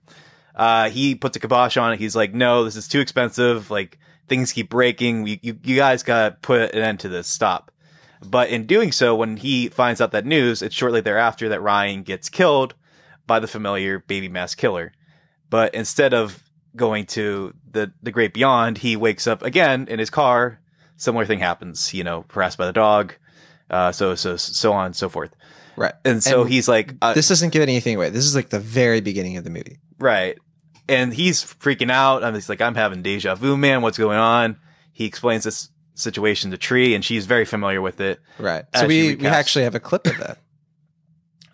Uh, he puts a kibosh on it. He's like, "No, this is too expensive. Like things keep breaking. We, you, you guys gotta put an end to this. Stop." But in doing so, when he finds out that news, it's shortly thereafter that Ryan gets killed by the familiar baby mask killer. But instead of going to the the great beyond, he wakes up again in his car. Similar thing happens, you know, harassed by the dog, uh, so so so on and so forth. Right. And so And he's like, uh, This doesn't give anything away. This is like the very beginning of the movie. right, and he's freaking out. I'm just like, I'm having deja vu, man. What's going on? He explains this situation to Tree, and she's very familiar with it. Right. So we, we actually have a clip of that.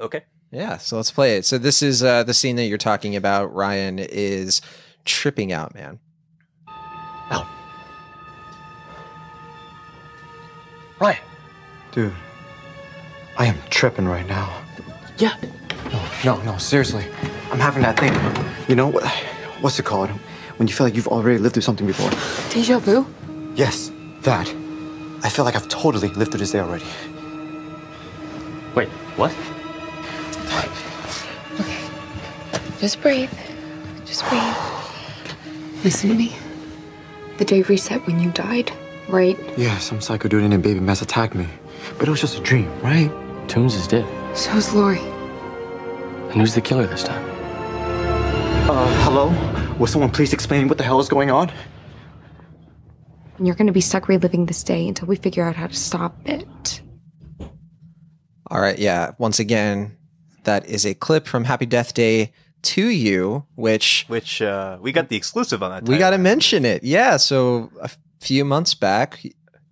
Okay. Yeah, so let's play it. So this is uh, the scene that you're talking about. Ryan is tripping out, man. Oh, Ryan. Dude, I am tripping right now. Yeah. No, no, no, seriously. I'm having that thing. You know, what? what's it called? When you feel like you've already lived through something before. Deja vu? Yes, that. I feel like I've totally lived through this day already. Wait, what? Just breathe. Just breathe. Listen to me. The day reset when you died, right? Yeah, some psycho dude in a baby mess attacked me. But it was just a dream, right? Tombs is dead. So's Lori. And who's the killer this time? Uh, hello? Will someone please explain what the hell is going on? And you're gonna be stuck reliving this day until we figure out how to stop it. All right, yeah. Once again, that is a clip from Happy Death Day to you, which Which uh, we got the exclusive on that. we got to mention it. Yeah, so a few months back,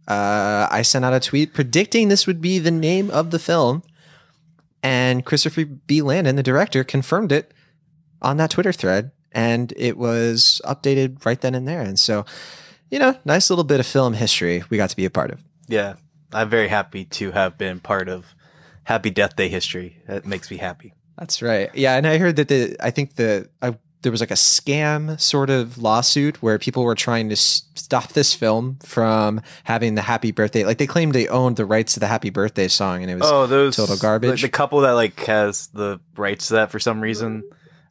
uh, I sent out a tweet predicting this would be the name of the film, and Christopher B. Landon, the director, confirmed it on that Twitter thread, and it was updated right then and there. And so, you know, nice little bit of film history we got to be a part of. Yeah. I'm very happy to have been part of Happy Death Day history. That makes me happy. That's right. Yeah, and I heard that the I think the I, there was like a scam sort of lawsuit where people were trying to s- stop this film from having the Happy Birthday. Like they claimed they owned the rights to the Happy Birthday song, and it was oh, those total garbage. The, the couple that like has the rights to that for some reason.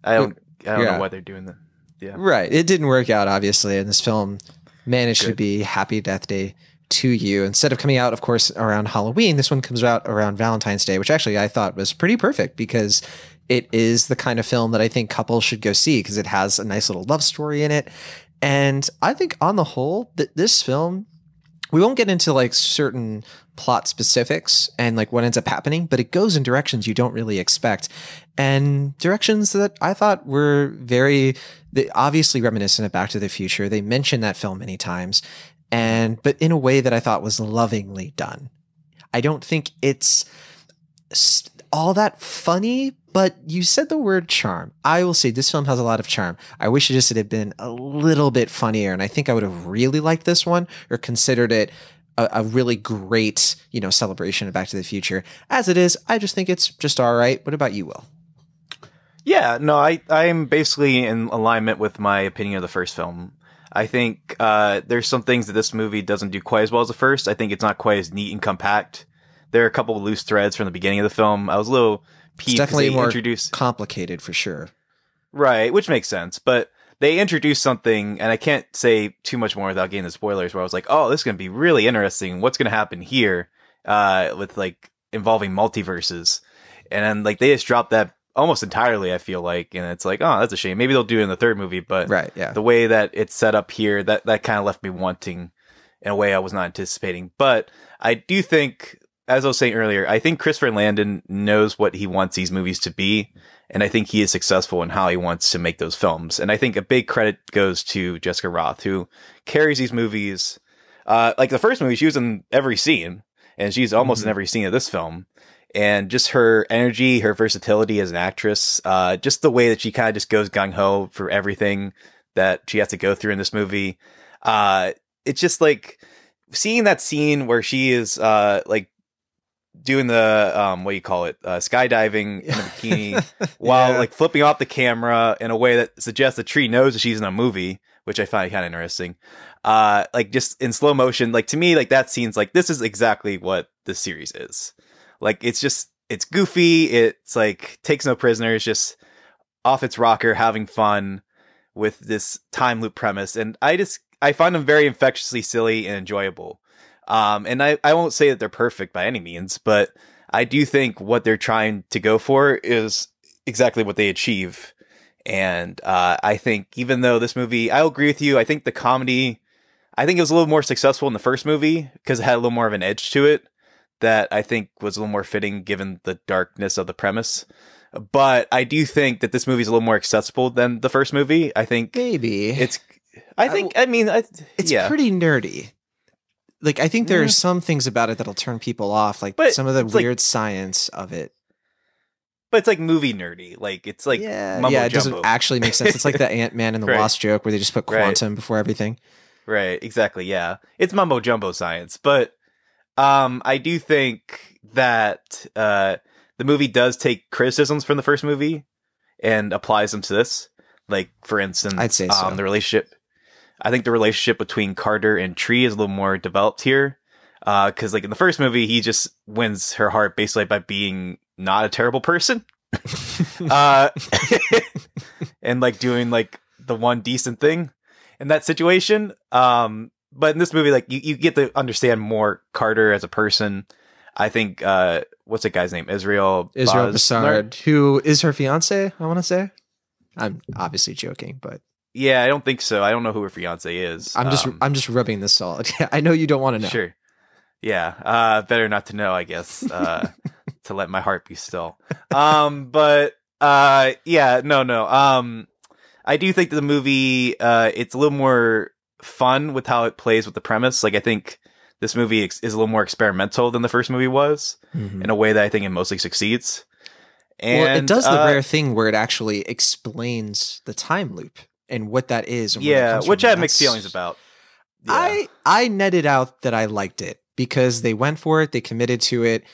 I don't. I don't Yeah. know why they're doing that. Yeah. Right. It didn't work out, obviously, and this film managed to Good. be Happy Death Day to you. Instead of coming out, of course, around Halloween, this one comes out around Valentine's Day, which actually I thought was pretty perfect because it is the kind of film that I think couples should go see because it has a nice little love story in it. And I think on the whole, that this film, we won't get into like certain plot specifics and like what ends up happening, but it goes in directions you don't really expect and directions that I thought were very obviously reminiscent of Back to the Future. They mention that film many times and but in a way that I thought was lovingly done. I don't think it's all that funny, but you said the word charm. I will say this film has a lot of charm. I wish it just had been a little bit funnier, and I think I would have really liked this one or considered it a, a really great, you know, celebration of Back to the Future. As it is, I just think it's just all right. What about you, Will? Yeah, no, I I'm basically in alignment with my opinion of the first film. I think uh, there's some things that this movie doesn't do quite as well as the first. I think it's not quite as neat and compact. There are a couple of loose threads from the beginning of the film. I was a little It's definitely more introduced complicated for sure. right, which makes sense. But they introduced something, and I can't say too much more without getting the spoilers. Where I was like, "Oh, this is gonna be really interesting. What's gonna happen here?" Uh, with like involving multiverses, and then like they just dropped that almost entirely. I feel like, and it's like, oh, that's a shame. Maybe they'll do it in the third movie, but Right, yeah. the way that it's set up here, that that kind of left me wanting in a way I was not anticipating. But I do think, as I was saying earlier, I think Christopher Landon knows what he wants these movies to be, and I think he is successful in how he wants to make those films. And I think a big credit goes to Jessica Rothe, who carries these movies. Uh, like the first movie, she was in every scene, and she's almost in every scene of this film. And just her energy, her versatility as an actress, uh, just the way that she kind of just goes gung ho for everything that she has to go through in this movie. Uh, it's just like seeing that scene where she is, uh, like doing the, um, what do you call it? Uh, skydiving in a bikini while Yeah. like flipping off the camera in a way that suggests the tree knows that she's in a movie, which I find kind of interesting. Uh, like just in slow motion, like to me, like that scene's like, this is exactly what this series is. Like it's just, it's goofy. It's like takes no prisoners, just off its rocker, having fun with this time loop premise. And I just, I find them very infectiously silly and enjoyable. Um, and I, I won't say that they're perfect by any means, but I do think what they're trying to go for is exactly what they achieve. And uh, I think even though this movie, I'll agree with you. I think the comedy, I think it was a little more successful in the first movie because it had a little more of an edge to it that I think was a little more fitting given the darkness of the premise. But I do think that this movie is a little more accessible than the first movie. I think Maybe it's. I think. I mean, I, it's yeah. pretty nerdy. Like I think there are some things about it that'll turn people off, like But some of the it's like- weird science of it. but it's like movie nerdy. Like it's like yeah, mumbo yeah, it jumbo. doesn't actually make sense. It's like the Ant Man and the Right. Wasp joke where they just put Right. quantum before everything. Right, exactly. Yeah. It's mumbo jumbo science, but um I do think that uh the movie does take criticisms from the first movie and applies them to this. Like for instance, I'd say so. um the relationship I think the relationship between Carter and Tree is a little more developed here. Uh cuz like in the first movie he just wins her heart basically by being not a terrible person. uh and like doing like the one decent thing in that situation. Um, but in this movie, like you, you get to understand more Carter as a person. I think uh, what's that guy's name? Israel Israel Bosner? Bassard, who is her fiance, I want to say. I'm obviously joking, but Yeah, I don't think so. I don't know who her fiance is. I'm just Um, I'm just rubbing this salt. I know you don't want to know. Sure. Yeah. Uh, better not to know, I guess. Uh, to let my heart be still. Um, but uh, yeah, no, no. Um, I do think that the movie, uh, it's a little more fun with how it plays with the premise. Like, I think this movie ex- is a little more experimental than the first movie was Mhm. in a way that I think it mostly succeeds. And well, it does the uh, rare thing where it actually explains the time loop and what that is. That yeah, which from. I have mixed feelings about. Yeah. I I netted out that I liked it. because they went for it, they committed to it,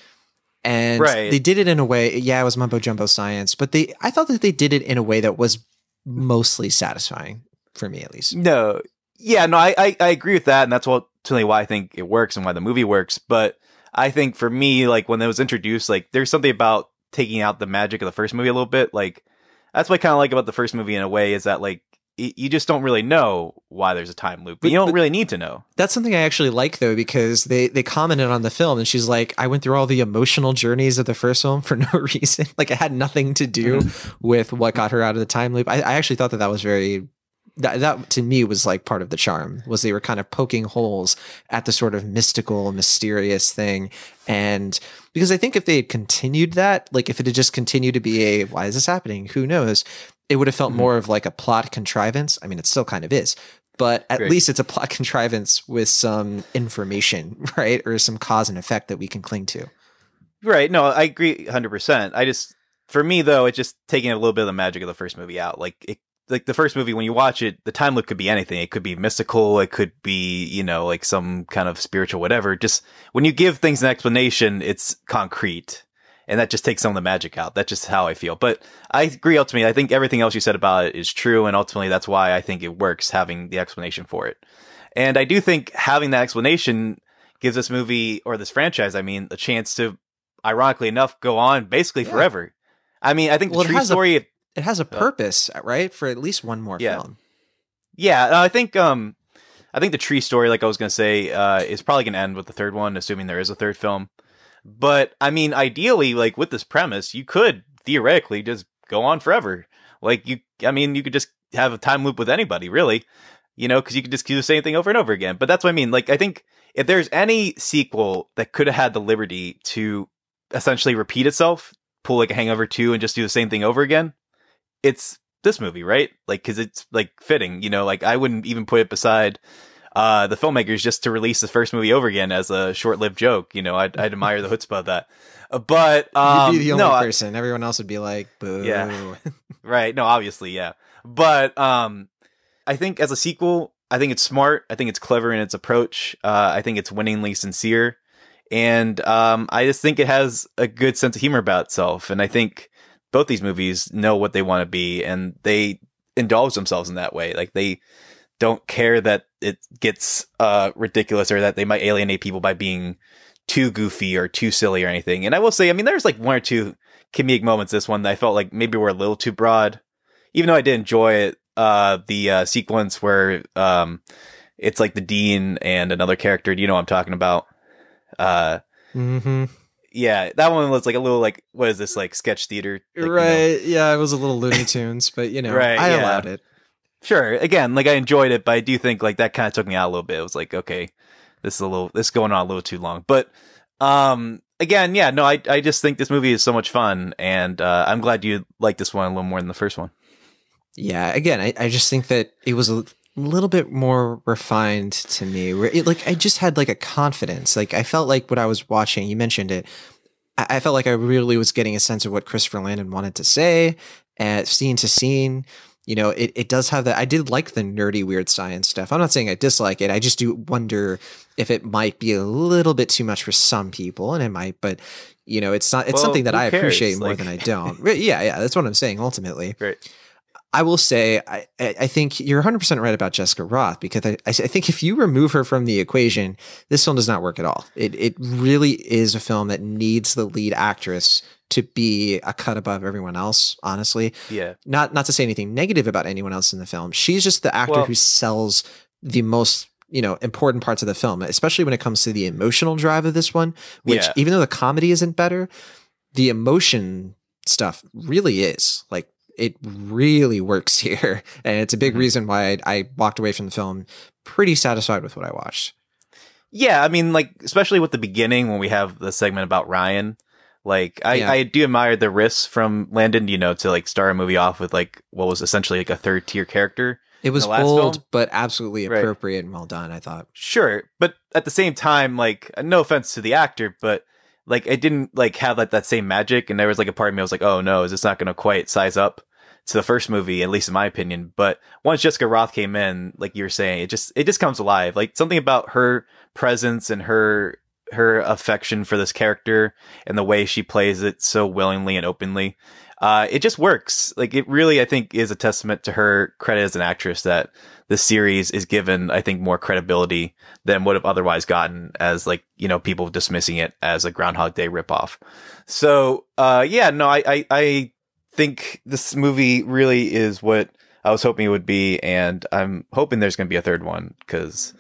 and Right. they did it in a way. Yeah, it was mumbo jumbo science, but they I thought that they did it in a way that was mostly satisfying for me at least. No, yeah, no, I, I, I agree with that, and that's what ultimately why I think it works and why the movie works. But I think for me, like when it was introduced, like there's something about taking out the magic of the first movie a little bit. Like that's what I kind of like about the first movie in a way is that like you just don't really know why there's a time loop, but, you don't but- really need to know. That's something I actually like though because they they commented on the film and she's like I went through all the emotional journeys of the first film for no reason. like it had nothing to do Mm-hmm. with what got her out of the time loop. I, I actually thought that that was very that that to me was like part of the charm was they were kind of poking holes at the sort of mystical mysterious thing and because I think if they had continued that like if it had just continued to be a why is this happening who knows it would have felt Mhm. more of like a plot contrivance. I mean it still kind of is but at Great. least it's a plot contrivance with some information, right? Or some cause and effect that we can cling to. Right? No, I agree, hundred percent. I just for me though, it's just taking a little bit of the magic of the first movie out. Like it, like the first movie when you watch it, the time loop could be anything. It could be mystical. It could be you know like some kind of spiritual whatever. Just when you give things an explanation, it's concrete. And that just takes some of the magic out. That's just how I feel. But I agree ultimately. I think everything else you said about it is true. And ultimately, that's why I think it works having the explanation for it. And I do think having that explanation gives this movie or this franchise, I mean, a chance to, ironically enough, go on basically Yeah. forever. I mean, I think Well, the it tree has a- story, It has a purpose, right? For at least one more Yeah. film. yeah, uh, I think, um, I think the tree story, like I was going to say, uh, is probably going to end with the third one, assuming there is a third film. But I mean, ideally, like with this premise, you could theoretically just go on forever. Like you, I mean, you could just have a time loop with anybody, really, you know, because you could just do the same thing over and over again. But that's what I mean. Like, I think if there's any sequel that could have had the liberty to essentially repeat itself, pull like a Hangover 2 and just do the same thing over again, it's this movie, right? Like, cause it's like fitting, you know, like I wouldn't even put it beside uh, the filmmakers just to release the first movie over again as a short-lived joke. You know, I'd, I'd admire the chutzpah of that. Uh, But um, You'd be the only no, I- person. Everyone else would be like, boo. Yeah. right? No, obviously, yeah. But um, I think as a sequel, I think it's smart. I think it's clever in its approach. Uh, I think it's winningly sincere, and um, I just think it has a good sense of humor about itself. And I think both these movies know what they want to be, and they indulge themselves in that way. Like they don't care that it gets uh ridiculous or that they might alienate people by being too goofy or too silly or anything. And I will say, I mean, there's like one or two comedic moments this one that I felt like maybe were a little too broad. Even though I did enjoy it, uh the uh sequence where um it's like the dean and another character, do you know what I'm talking about? Uh hmm yeah, that one was like a little like what is this like sketch theater? Like, you know, right. Yeah, it was a little Looney Tunes, but you know, Right, I yeah. allowed it. Sure. Again, like I enjoyed it, but I do think like that kind of took me out a little bit. It was like, okay, this is a little, this is going on a little too long. But, um, again, yeah, no, I, I just think this movie is so much fun, and uh, I'm glad you like this one a little more than the first one. Yeah, again, I, I just think that it was a little bit more refined to me. Where it, like I just had like a confidence. Like I felt like what I was watching. You mentioned it. I, I felt like I really was getting a sense of what Christopher Landon wanted to say, at scene to scene. You know, it, it does have that. I did like the nerdy, weird science stuff. I'm not saying I dislike it. I just do wonder if it might be a little bit too much for some people, and it might. But you know, it's not. It's Well, something that I appreciate more Like- than I don't. Yeah, yeah. That's what I'm saying. Ultimately, Great. I will say I, I think you're 100 percent right about Jessica Rothe because I, I I think if you remove her from the equation, this film does not work at all. It it really is a film that needs the lead actress to be a cut above everyone else. Honestly, Yeah. not not to say anything negative about anyone else in the film. She's just the actor Well- who sells the most you know important parts of the film, especially when it comes to the emotional drive of this one. Which Yeah. even though the comedy isn't better, the emotion stuff really is like it really works here and it's a big Mhm. reason why I, I walked away from the film pretty satisfied with what i watched Yeah, I mean, like especially with the beginning when we have the segment about Ryan. Like I, Yeah. I do admire the risks from Landon, you know, to like start a movie off with like what was essentially like a third tier character. it was bold film? but absolutely Right. appropriate and well done i thought Sure, but at the same time, like no offense to the actor, but like it didn't like have like that same magic. And there was like a part of me I was like, oh no, is this not going to quite size up to the first movie, at least in my opinion? But once Jessica Rothe came in, like you were saying, it just it just comes alive. Like something about her presence and her her affection for this character and the way she plays it so willingly and openly. Uh, it just works. Like it really, I think, is a testament to her credit as an actress that the series is given, I think, more credibility than would have otherwise gotten as like, you know, people dismissing it as a Groundhog Day ripoff. So, uh, yeah, no, I, I, I think this movie really is what I was hoping it would be. And I'm hoping there's going to be a third one because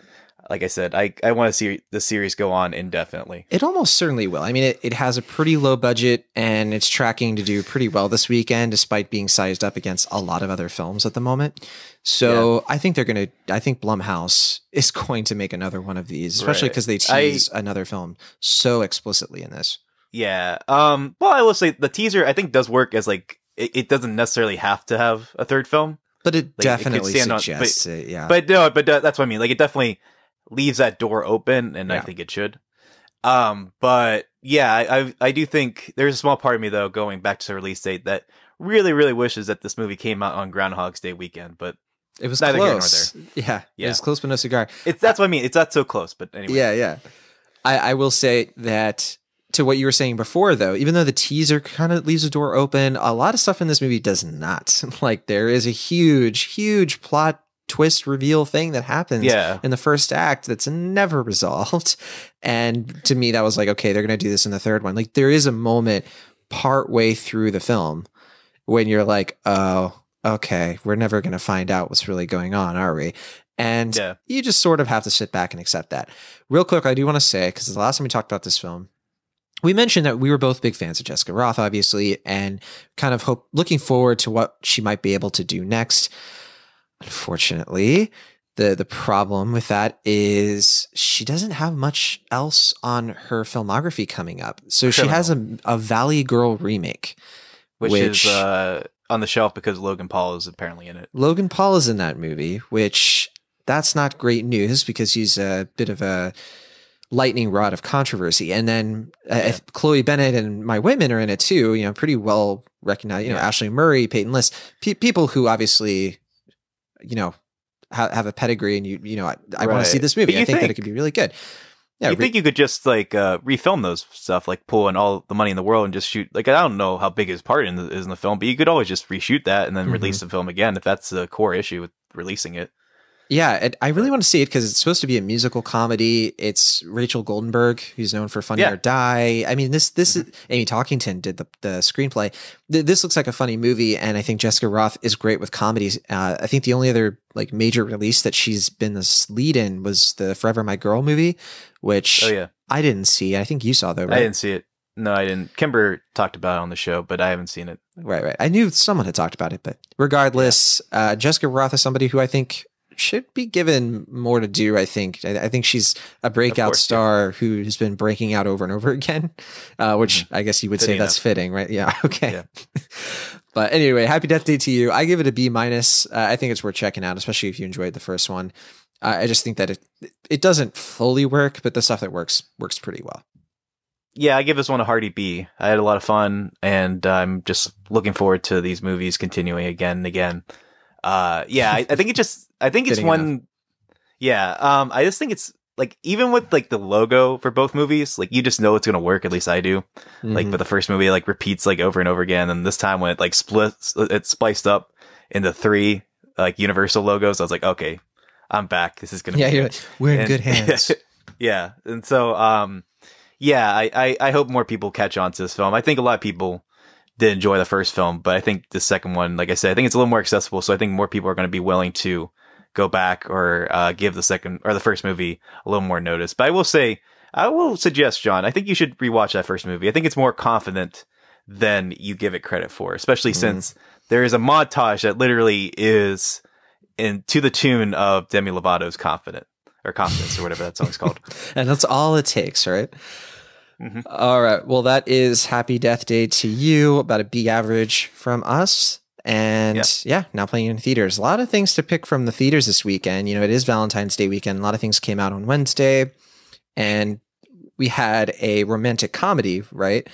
like I said, I, I want to see the series go on indefinitely. It almost certainly will. I mean, it, it has a pretty low budget and it's tracking to do pretty well this weekend, despite being sized up against a lot of other films at the moment. So yeah. I think they're going to, I think Blumhouse is going to make another one of these, especially because right. they tease I, another film so explicitly in this. Yeah. Um, well, I will say the teaser, I think, does work as like, it, it doesn't necessarily have to have a third film. But it like, definitely it suggests on, but, it, yeah. But no, but uh, that's what I mean. Like, it definitely leaves that door open, and yeah. I think it should. Um, but yeah, I, I, I do think there's a small part of me though going back to the release date that really really wishes that this movie came out on Groundhog's Day weekend, but it was neither close. here nor there. Yeah, yeah, it was close, but no cigar. It's that's what I mean. It's not so close, but anyway. Yeah, yeah. I, I will say that to what you were saying before, though, even though the teaser kind of leaves the door open, a lot of stuff in this movie does not. Like there is a huge, huge plot twist reveal thing that happens yeah. in the first act that's never resolved. And to me, that was like, okay, they're going to do this in the third one. Like there is a moment part way through the film when you're like, oh, okay, we're never going to find out what's really going on, are we? And yeah. you just sort of have to sit back and accept that. Real quick, I do want to say, because the last time we talked about this film, we mentioned that we were both big fans of Jessica Rothe, obviously, and kind of hope looking forward to what she might be able to do next. Unfortunately, the the problem with that is she doesn't have much else on her filmography coming up. So Criminal. she has a, a Valley Girl remake, which, which is uh, on the shelf because Logan Paul is apparently in it. Logan Paul is in that movie, which that's not great news because he's a bit of a lightning rod of controversy. And then uh. Chloe Bennet and Mae Whitman are in it too. You know, pretty well recognized. You know, Ashleigh Murray, Peyton List, pe- people who obviously you know ha- have a pedigree and you you know I, I right. want to see this movie. I think, think, that it could be really good. Yeah, you re- think you could just like uh, refilm those stuff, like pull in all the money in the world and just shoot? Like I don't know how big his part in the, is in the film, but you could always just reshoot that and then mm-hmm. release the film again if that's the core issue with releasing it. Yeah, it, I really want to see it because it's supposed to be a musical comedy. It's Rachel Goldenberg, who's known for Funny yeah. or Die. I mean, this this mm-hmm. is Amy Talkington did the the screenplay. this looks like a funny movie, and I think Jessica Rothe is great with comedies. Uh, I think the only other like major release that she's been the lead in was the Forever My Girl movie, which oh, yeah. I didn't see. I think you saw though. Right? I didn't see it. No, I didn't. Kimber talked about it on the show, but I haven't seen it. Right, right. I knew someone had talked about it, but regardless, uh, Jessica Rothe is somebody who I think should be given more to do. I think. I, I think she's a breakout course, star yeah. who has been breaking out over and over again, uh, which mm-hmm. I guess you would fitting say that's enough. fitting, right? Yeah. Okay. Yeah. but anyway, happy Death Day to you. I give it a B minus. Uh, I think it's worth checking out, especially if you enjoyed the first one. Uh, I just think that it it doesn't fully work, but the stuff that works works pretty well. Yeah, I give this one a hearty B. I had a lot of fun, and I'm just looking forward to these movies continuing again and again. Uh, yeah, I, I think it just I think it's one. Enough. Yeah. Um. I just think it's like even with like the logo for both movies, like you just know it's gonna work. At least I do. Mm-hmm. Like, but the first movie like repeats like over and over again, and this time when it like splits, it's spliced up into three like Universal logos. I was like, okay, I'm back. This is gonna. Yeah, you're, we're in and, good hands. yeah, and so um, yeah, I, I I hope more people catch on to this film. I think a lot of people did enjoy the first film, but I think the second one, like I said, I think it's a little more accessible. So I think more people are going to be willing to go back or uh, give the second or the first movie a little more notice. But I will say, I will suggest, John, I think you should rewatch that first movie. I think it's more confident than you give it credit for, especially mm. since there is a montage that literally is in to the tune of Demi Lovato's "Confident" or "Confidence" or whatever that song's called. and that's all it takes, right? Mm-hmm. All right. Well, that is Happy Death Day to you. About a B average from us. And yeah. yeah. now playing in theaters. A lot of things to pick from the theaters this weekend. You know, it is Valentine's Day weekend. A lot of things came out on Wednesday. And we had a romantic comedy, right?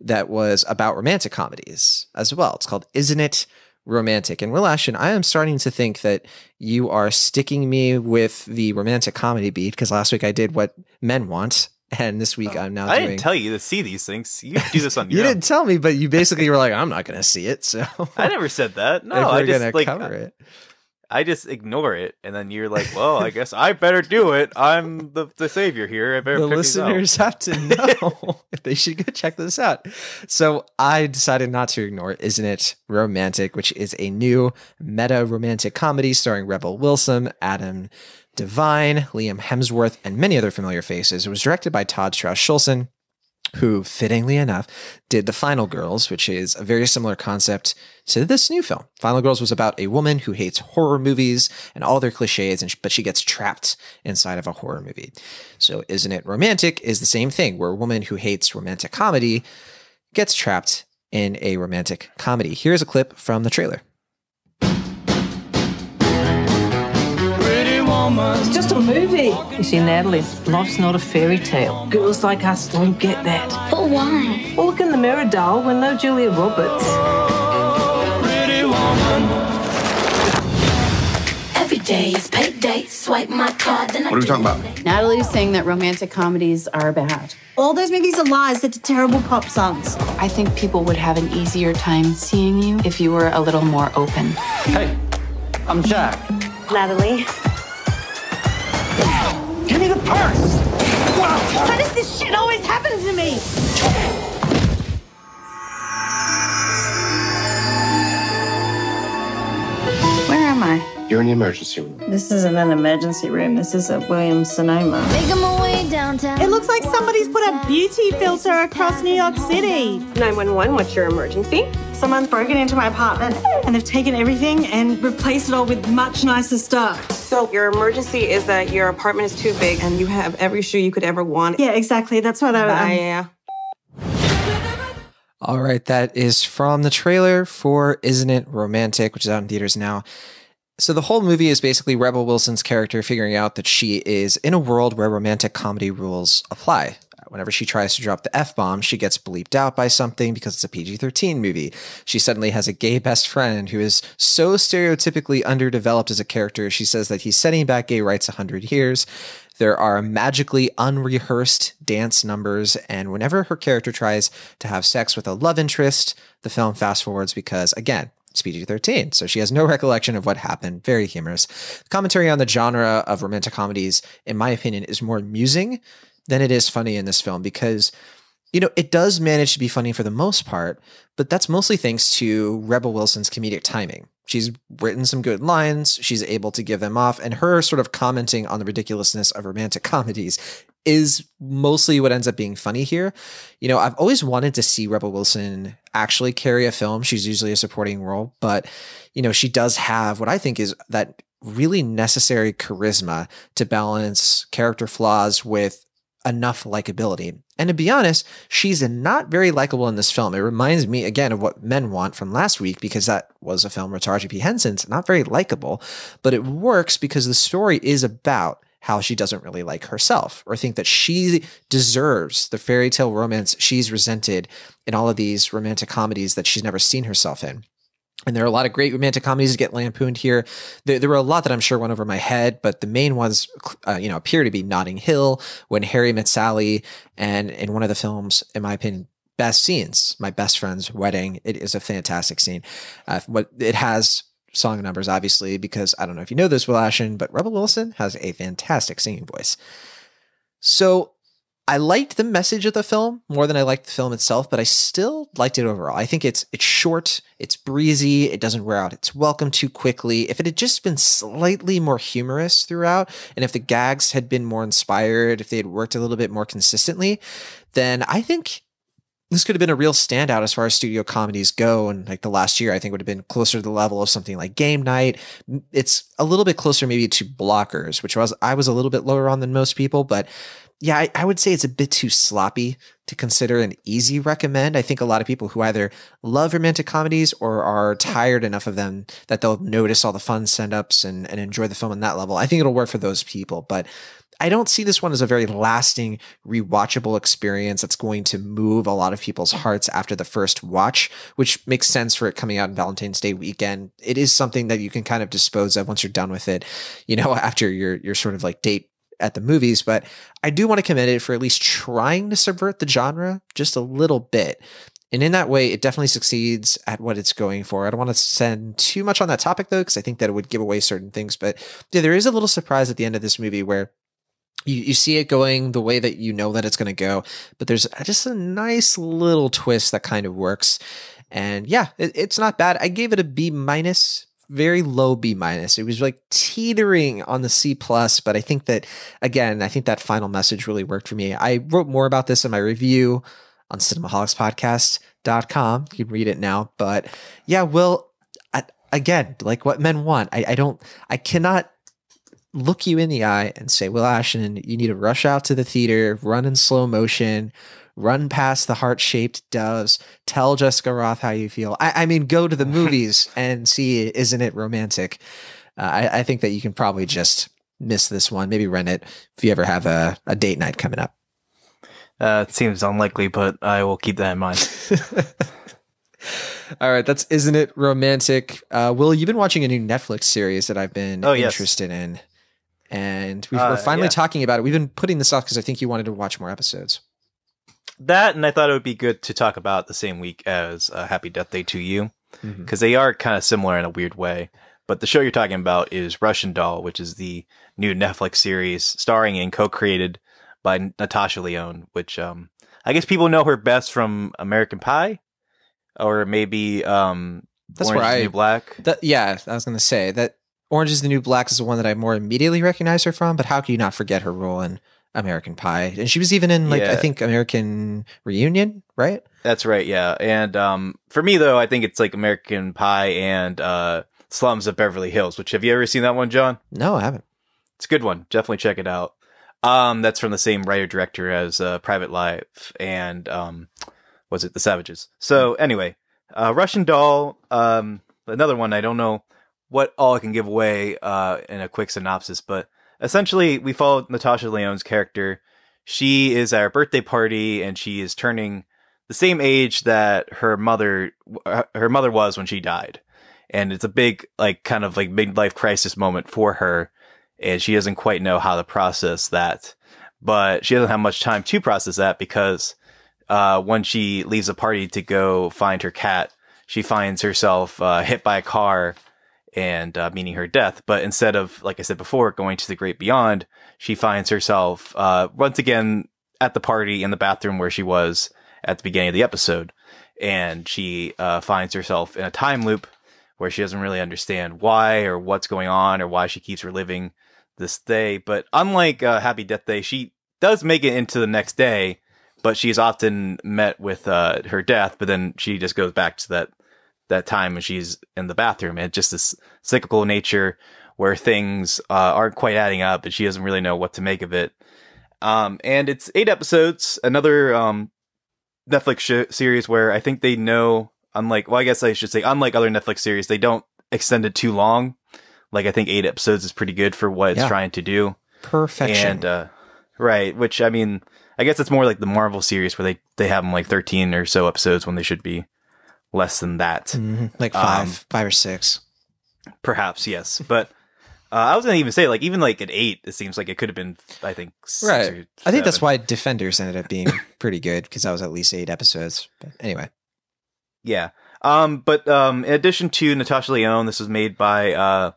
That was about romantic comedies as well. It's called Isn't It Romantic? And Will Ashton, I am starting to think that you are sticking me with the romantic comedy beat because last week I did what men want And this week oh. I'm now I doing. didn't tell you to see these things. You do this on you your own. didn't tell me, but you basically were like, "I'm not going to see it." So I never said that. No, if I just gonna like cover it. I just ignore it, and then you're like, "Well, I guess I better do it. I'm the, the savior here. I better the pick listeners have to know if they should go check this out. So I decided not to ignore it. Isn't it romantic? Which is a new meta romantic comedy starring Rebel Wilson, Adam Devine, Liam Hemsworth, and many other familiar faces. It was directed by Todd Strauss Schulson. Who, fittingly enough, did The Final Girls, which is a very similar concept to this new film. Final Girls was about a woman who hates horror movies and all their cliches, and but she gets trapped inside of a horror movie. So, Isn't It Romantic is the same thing, where a woman who hates romantic comedy gets trapped in a romantic comedy. Here's a clip from the trailer. It's just a movie. You see, Natalie, life's not a fairy tale. Girls like us don't get that. But why? Well, look in the mirror, doll. We're no Julia Roberts. Every day is payday. Swipe my card, then I What are we talking about? Natalie's saying that romantic comedies are bad. All those movies are lies. They're terrible pop songs. I think people would have an easier time seeing you if you were a little more open. Hey, I'm Jack. Natalie. Give me the purse! Why does this shit always happen to me? Where am I? You're in the emergency room. This isn't an emergency room. This is a Williams Sonoma. Making my way downtown. It looks like somebody's put a beauty filter across New York City. 911, what's your emergency? Someone's broken into my apartment and they've taken everything and replaced it all with much nicer stuff. So, your emergency is that your apartment is too big and you have every shoe you could ever want. Yeah, exactly. That's what I. Bye. Um, yeah. All right, that is from the trailer for Isn't It Romantic, which is out in theaters now. So the whole movie is basically Rebel Wilson's character figuring out that she is in a world where romantic comedy rules apply. Whenever she tries to drop the F bomb, she gets bleeped out by something because it's a PG 13 movie. She suddenly has a gay best friend who is so stereotypically underdeveloped as a character, she says that he's setting back gay rights 100 years. There are magically unrehearsed dance numbers, and whenever her character tries to have sex with a love interest, the film fast forwards because, again, it's PG 13, so she has no recollection of what happened. Very humorous. Commentary on the genre of romantic comedies, in my opinion, is more amusing than it is funny in this film because you know, it does manage to be funny for the most part, but that's mostly thanks to Rebel Wilson's comedic timing. She's written some good lines, she's able to give them off, and her sort of commenting on the ridiculousness of romantic comedies is mostly what ends up being funny here. You know, I've always wanted to see Rebel Wilson actually carry a film. She's usually a supporting role, but you know, she does have what I think is that really necessary charisma to balance character flaws with enough likability. And to be honest, she's not very likable in this film. It reminds me again of what Men Want from last week because that was a film where Taraji P. Henson's not very likable, but it works because the story is about how she doesn't really like herself or think that she deserves the fairy tale romance she's resented in all of these romantic comedies that she's never seen herself in. And there are a lot of great romantic comedies that get lampooned here. There, there were a lot that I'm sure went over my head, but the main ones, uh, you know, appear to be Notting Hill, When Harry Met Sally, and in one of the films, in my opinion, best scenes, My Best Friend's Wedding. It is a fantastic scene. Uh, what it has song numbers, obviously, because I don't know if you know this, Will Ashton, but Rebel Wilson has a fantastic singing voice. So I liked the message of the film more than I liked the film itself, but I still liked it overall. I think it's it's short, it's breezy, it doesn't wear out its welcome too quickly. If it had just been slightly more humorous throughout, and if the gags had been more inspired, if they had worked a little bit more consistently, then I think this could have been a real standout as far as studio comedies go. And like the last year, I think would have been closer to the level of something like Game Night. It's a little bit closer maybe to Blockers, which was I was a little bit lower on than most people, but yeah, I, I, would say it's a bit too sloppy to consider an easy recommend. I think a lot of people who either love romantic comedies or are tired enough of them that they'll notice all the fun send ups and, and enjoy the film on that level. I think it'll work for those people, but I don't see this one as a very lasting, rewatchable experience that's going to move a lot of people's hearts after the first watch, which makes sense for it coming out in Valentine's Day weekend. It is something that you can kind of dispose of once you're done with it, you know, after your your sort of like date at the movies, but I do want to commend it for at least trying to subvert the genre just a little bit. And in that way, it definitely succeeds at what it's going for. I don't want to send too much on that topic though, because I think that it would give away certain things. But yeah, there is a little surprise at the end of this movie where you, you see it going the way that you know that it's going to go, but there's just a nice little twist that kind of works. And yeah, it, it's not bad. I gave it a B minus, very low B minus. It was like teetering on the C plus, but I think that again, I think that final message really worked for me. I wrote more about this in my review on cinemaholics.podcast.com. You can read it now. But yeah, Will, I, again, like what men want. I, I don't, I cannot look you in the eye and say, Will Ashton, you need to rush out to the theater, run in slow motion, run past the heart shaped doves, tell Jessica Rothe how you feel. I, I mean, go to the movies and see, isn't it romantic? Uh, I, I think that you can probably just miss this one. Maybe rent it if you ever have a, a date night coming up. Uh, it seems unlikely, but I will keep that in mind. All right, that's isn't it romantic? Uh, Will, you've been watching a new Netflix series that I've been Oh, yes. interested in, and we've, Uh, we're finally yeah. talking about it. We've been putting this off because I think you wanted to watch more episodes. that, and I thought it would be good to talk about the same week as uh, Happy Death Day to You, because they are kind of similar in a weird way. But the show you're talking about is Russian Doll, which is the new Netflix series starring and co-created by Natasha Lyonne, which um, I guess people know her best from American Pie, or maybe um, That's Orange where I New Black. That, yeah, I was going to say that Orange is the New Black is the one that I more immediately recognize her from. But how can you not forget her role in American Pie? And she was even in like I think American Reunion, right? That's right, yeah. And um, for me though, I think it's like American Pie and uh, Slums of Beverly Hills. Which have you ever seen that one, John? No, I haven't. It's a good one. Definitely check it out. Um, that's from the same writer director as uh, Private Life and um, was it The Savages? So anyway, uh, Russian Doll. Um, another one. I don't know what all I can give away uh, in a quick synopsis, but essentially we follow Natasha Lyonne's character. She is at her birthday party and she is turning the same age that her mother her mother was when she died. And it's a big like kind of like midlife crisis moment for her and she doesn't quite know how to process that. But she doesn't have much time to process that because uh, when she leaves the party to go find her cat, she finds herself uh, hit by a car and uh, meaning her death. But instead of, like I said before, going to the great beyond, she finds herself uh, once again at the party in the bathroom where she was at the beginning of the episode. And she uh, finds herself in a time loop where she doesn't really understand why or what's going on or why she keeps reliving this day. But unlike uh, Happy Death Day, she does make it into the next day, but she's often met with uh, her death. But then she just goes back to that that time when she's in the bathroom, and just this cyclical nature where things uh, aren't quite adding up, and she doesn't really know what to make of it. Um, and it's eight episodes. Another um, Netflix sh- series where I think they know, unlike, well, I guess I should say, unlike other Netflix series, they don't extend it too long. Like I think eight episodes is pretty good for what it's Yeah. trying to do. Perfection. And uh, right, which I mean, I guess it's more like the Marvel series where they they have them like thirteen or so episodes when they should be less than that. Mhm. Like Um, five, five or six. Perhaps yes, but uh, I was gonna even say like even like at eight, it seems like it could have been I think six Right. I think that's why Defenders ended up being pretty good because that was at least eight episodes. But anyway, Yeah. Um, but um, in addition to Natasha Lyonne, this was made by uh,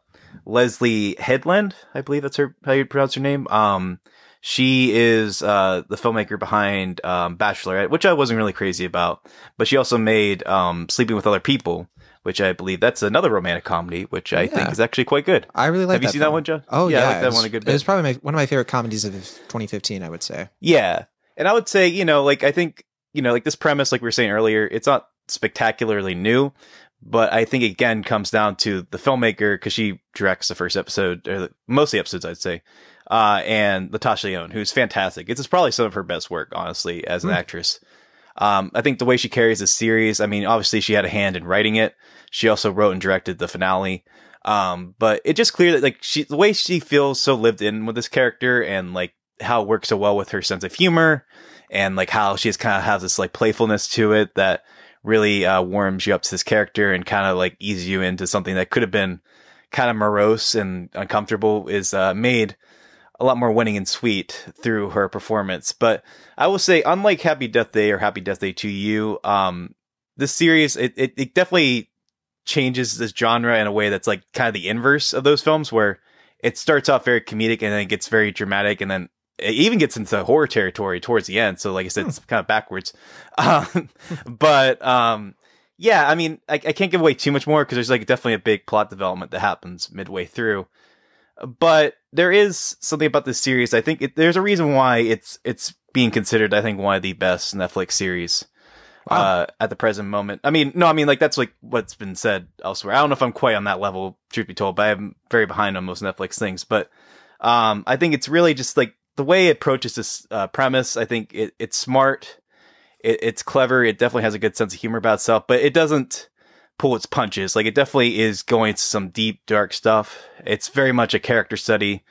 Leslie Headland, I believe that's her how you pronounce her name. Um, she is uh, the filmmaker behind um, Bachelorette, which I wasn't really crazy about, but she also made um, Sleeping with Other People, which I believe that's another romantic comedy, which I think is actually quite good. I really like. Have you seen that one, John? Oh Yeah, yeah, I like that was- one a good bit. It was probably my, one of my favorite comedies of 2015. I would say. Yeah. And I would say, you know, like I think, you know, like this premise, like we were saying earlier, it's not spectacularly new, but I think again comes down to the filmmaker because she directs the first episode, or the, most of the episodes, I'd say, uh, and Natasha Lyonne, who's fantastic. It's probably some of her best work, honestly, as an Hmm. actress. Um, I think the way she carries the series, I mean, obviously she had a hand in writing it. She also wrote and directed the finale. Um, but it just clear that like she, the way she feels so lived in with this character and like how it works so well with her sense of humor and like how she just kind of has this like playfulness to it that really, uh, warms you up to this character and kind of like eases you into something that could have been kind of morose and uncomfortable is, uh, made, a lot more winning and sweet through her performance. But I will say, unlike Happy Death Day or Happy Death Day to You, um, this series it, it, it definitely changes this genre in a way that's like kind of the inverse of those films where it starts off very comedic and then it gets very dramatic and then it even gets into horror territory towards the end. So like I said, it's kind of backwards. Um, but um, yeah, I mean, I, I can't give away too much more because there's like definitely a big plot development that happens midway through. But there is something about this series. I think it, there's a reason why it's it's being considered. I think one of the best Netflix series uh, at the present moment. I mean, no, I mean like that's like what's been said elsewhere. I don't know if I'm quite on that level, truth be told, but I'm very behind on most Netflix things. But um, I think it's really just like the way it approaches this uh, premise. I think it, it's smart. It, it's clever. It definitely has a good sense of humor about itself, but it doesn't pull its punches. Like it definitely is going to some deep, dark stuff. It's very much a character study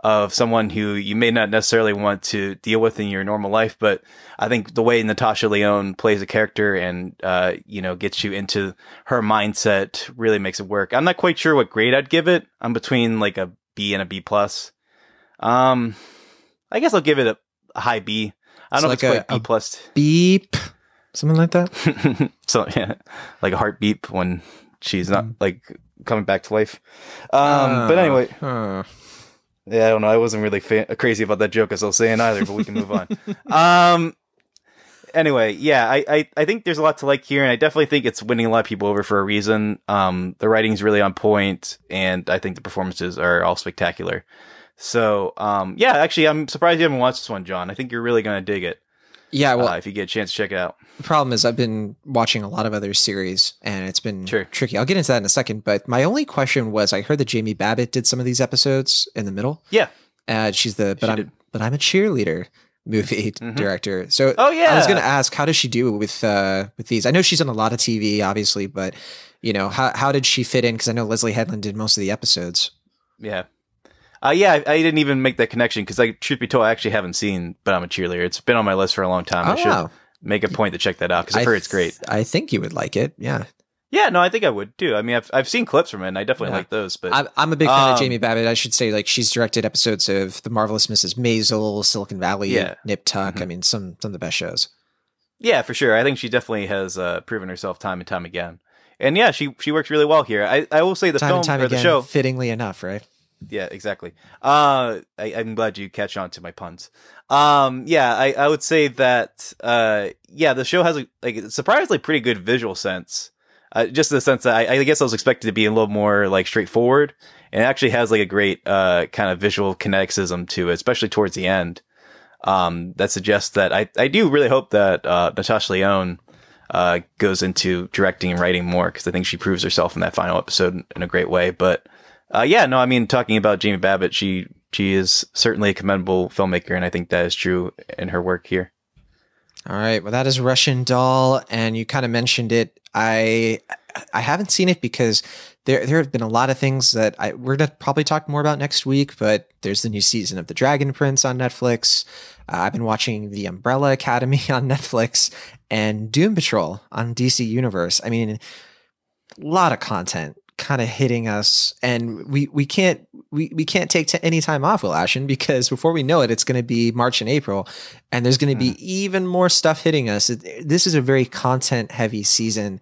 of someone who you may not necessarily want to deal with in your normal life, but I think the way Natasha Lyonne plays a character and uh, you know gets you into her mindset really makes it work. I'm not quite sure what grade I'd give it. I'm between like a B and a B plus. Um, I guess I'll give it a, high B. I don't So know like if it's a- quite B plus. Beep. Something like that. so yeah, like a heartbeat when she's not like coming back to life. Um, but Ah, anyway, huh. yeah, I don't know. I wasn't really fa- crazy about that joke as I was saying either, but we can move on. Um, anyway, yeah, I, I, I think there's a lot to like here, and I definitely think it's winning a lot of people over for a reason. Um, the writing's really on point, and I think the performances are all spectacular. So, um, yeah, actually, I'm surprised you haven't watched this one, John. I think you're really gonna dig it. Yeah, well, uh, if you get a chance to check it out. The problem is I've been watching a lot of other series and it's been Sure. tricky. I'll get into that in a second. But my only question was I heard that Jamie Babbitt did some of these episodes in the middle. Yeah. Uh, she's the but I'm but I'm a cheerleader movie director. So Mm-hmm. Oh, yeah. I was gonna ask how does she do with uh with these? I know she's on a lot of TV, obviously, but you know, how how did she fit in? Because I know Leslie Headland did most of the episodes. Yeah. Uh, yeah, I, I didn't even make that connection because, I, truth be told, I actually haven't seen "But I'm a Cheerleader." It's been on my list for a long time. I Oh, should wow. make a point to check that out because I've heard it's great. I think you would like it. Yeah. Yeah, no, I think I would too. I mean, I've I've seen clips from it, and I definitely Yeah. like those. But I'm, I'm a big fan Um, of Jamie Babbitt. I should say, like, she's directed episodes of The Marvelous Mrs. Maisel, Silicon Valley, Yeah. Mm-hmm. Nip Tuck. I mean, some some of the best shows. Yeah, for sure. I think she definitely has uh, proven herself time and time again. And yeah, she she works really well here. I, I will say the time film and time or again, the show. fittingly enough, right? Yeah, exactly. Uh, I, I'm glad you catch on to my puns. Um, yeah, I, I would say that, uh, yeah, the show has a, like surprisingly pretty good visual sense. Uh, just in the sense that I, I guess I was expected to be a little more like straightforward and it actually has like a great, uh, kind of visual kineticism to it, especially towards the end. Um, that suggests that I, I do really hope that, uh, Natasha Lyonne, uh, goes into directing and writing more because I think she proves herself in that final episode in a great way. But uh, yeah, no, I mean, talking about Jamie Babbitt, she she is certainly a commendable filmmaker, and I think that is true in her work here. All right. Well, that is Russian Doll, and you kind of mentioned it. I I haven't seen it because there there have been a lot of things that I we're gonna probably talk more about next week. But there's the new season of The Dragon Prince on Netflix. Uh, I've been watching The Umbrella Academy on Netflix and Doom Patrol on DC Universe. I mean, a lot of content kind of hitting us and we we can't we, we can't take t- any time off will ashton because before we know it it's going to be march and april and there's going to be hmm. even more stuff hitting us. It- this is a very content heavy season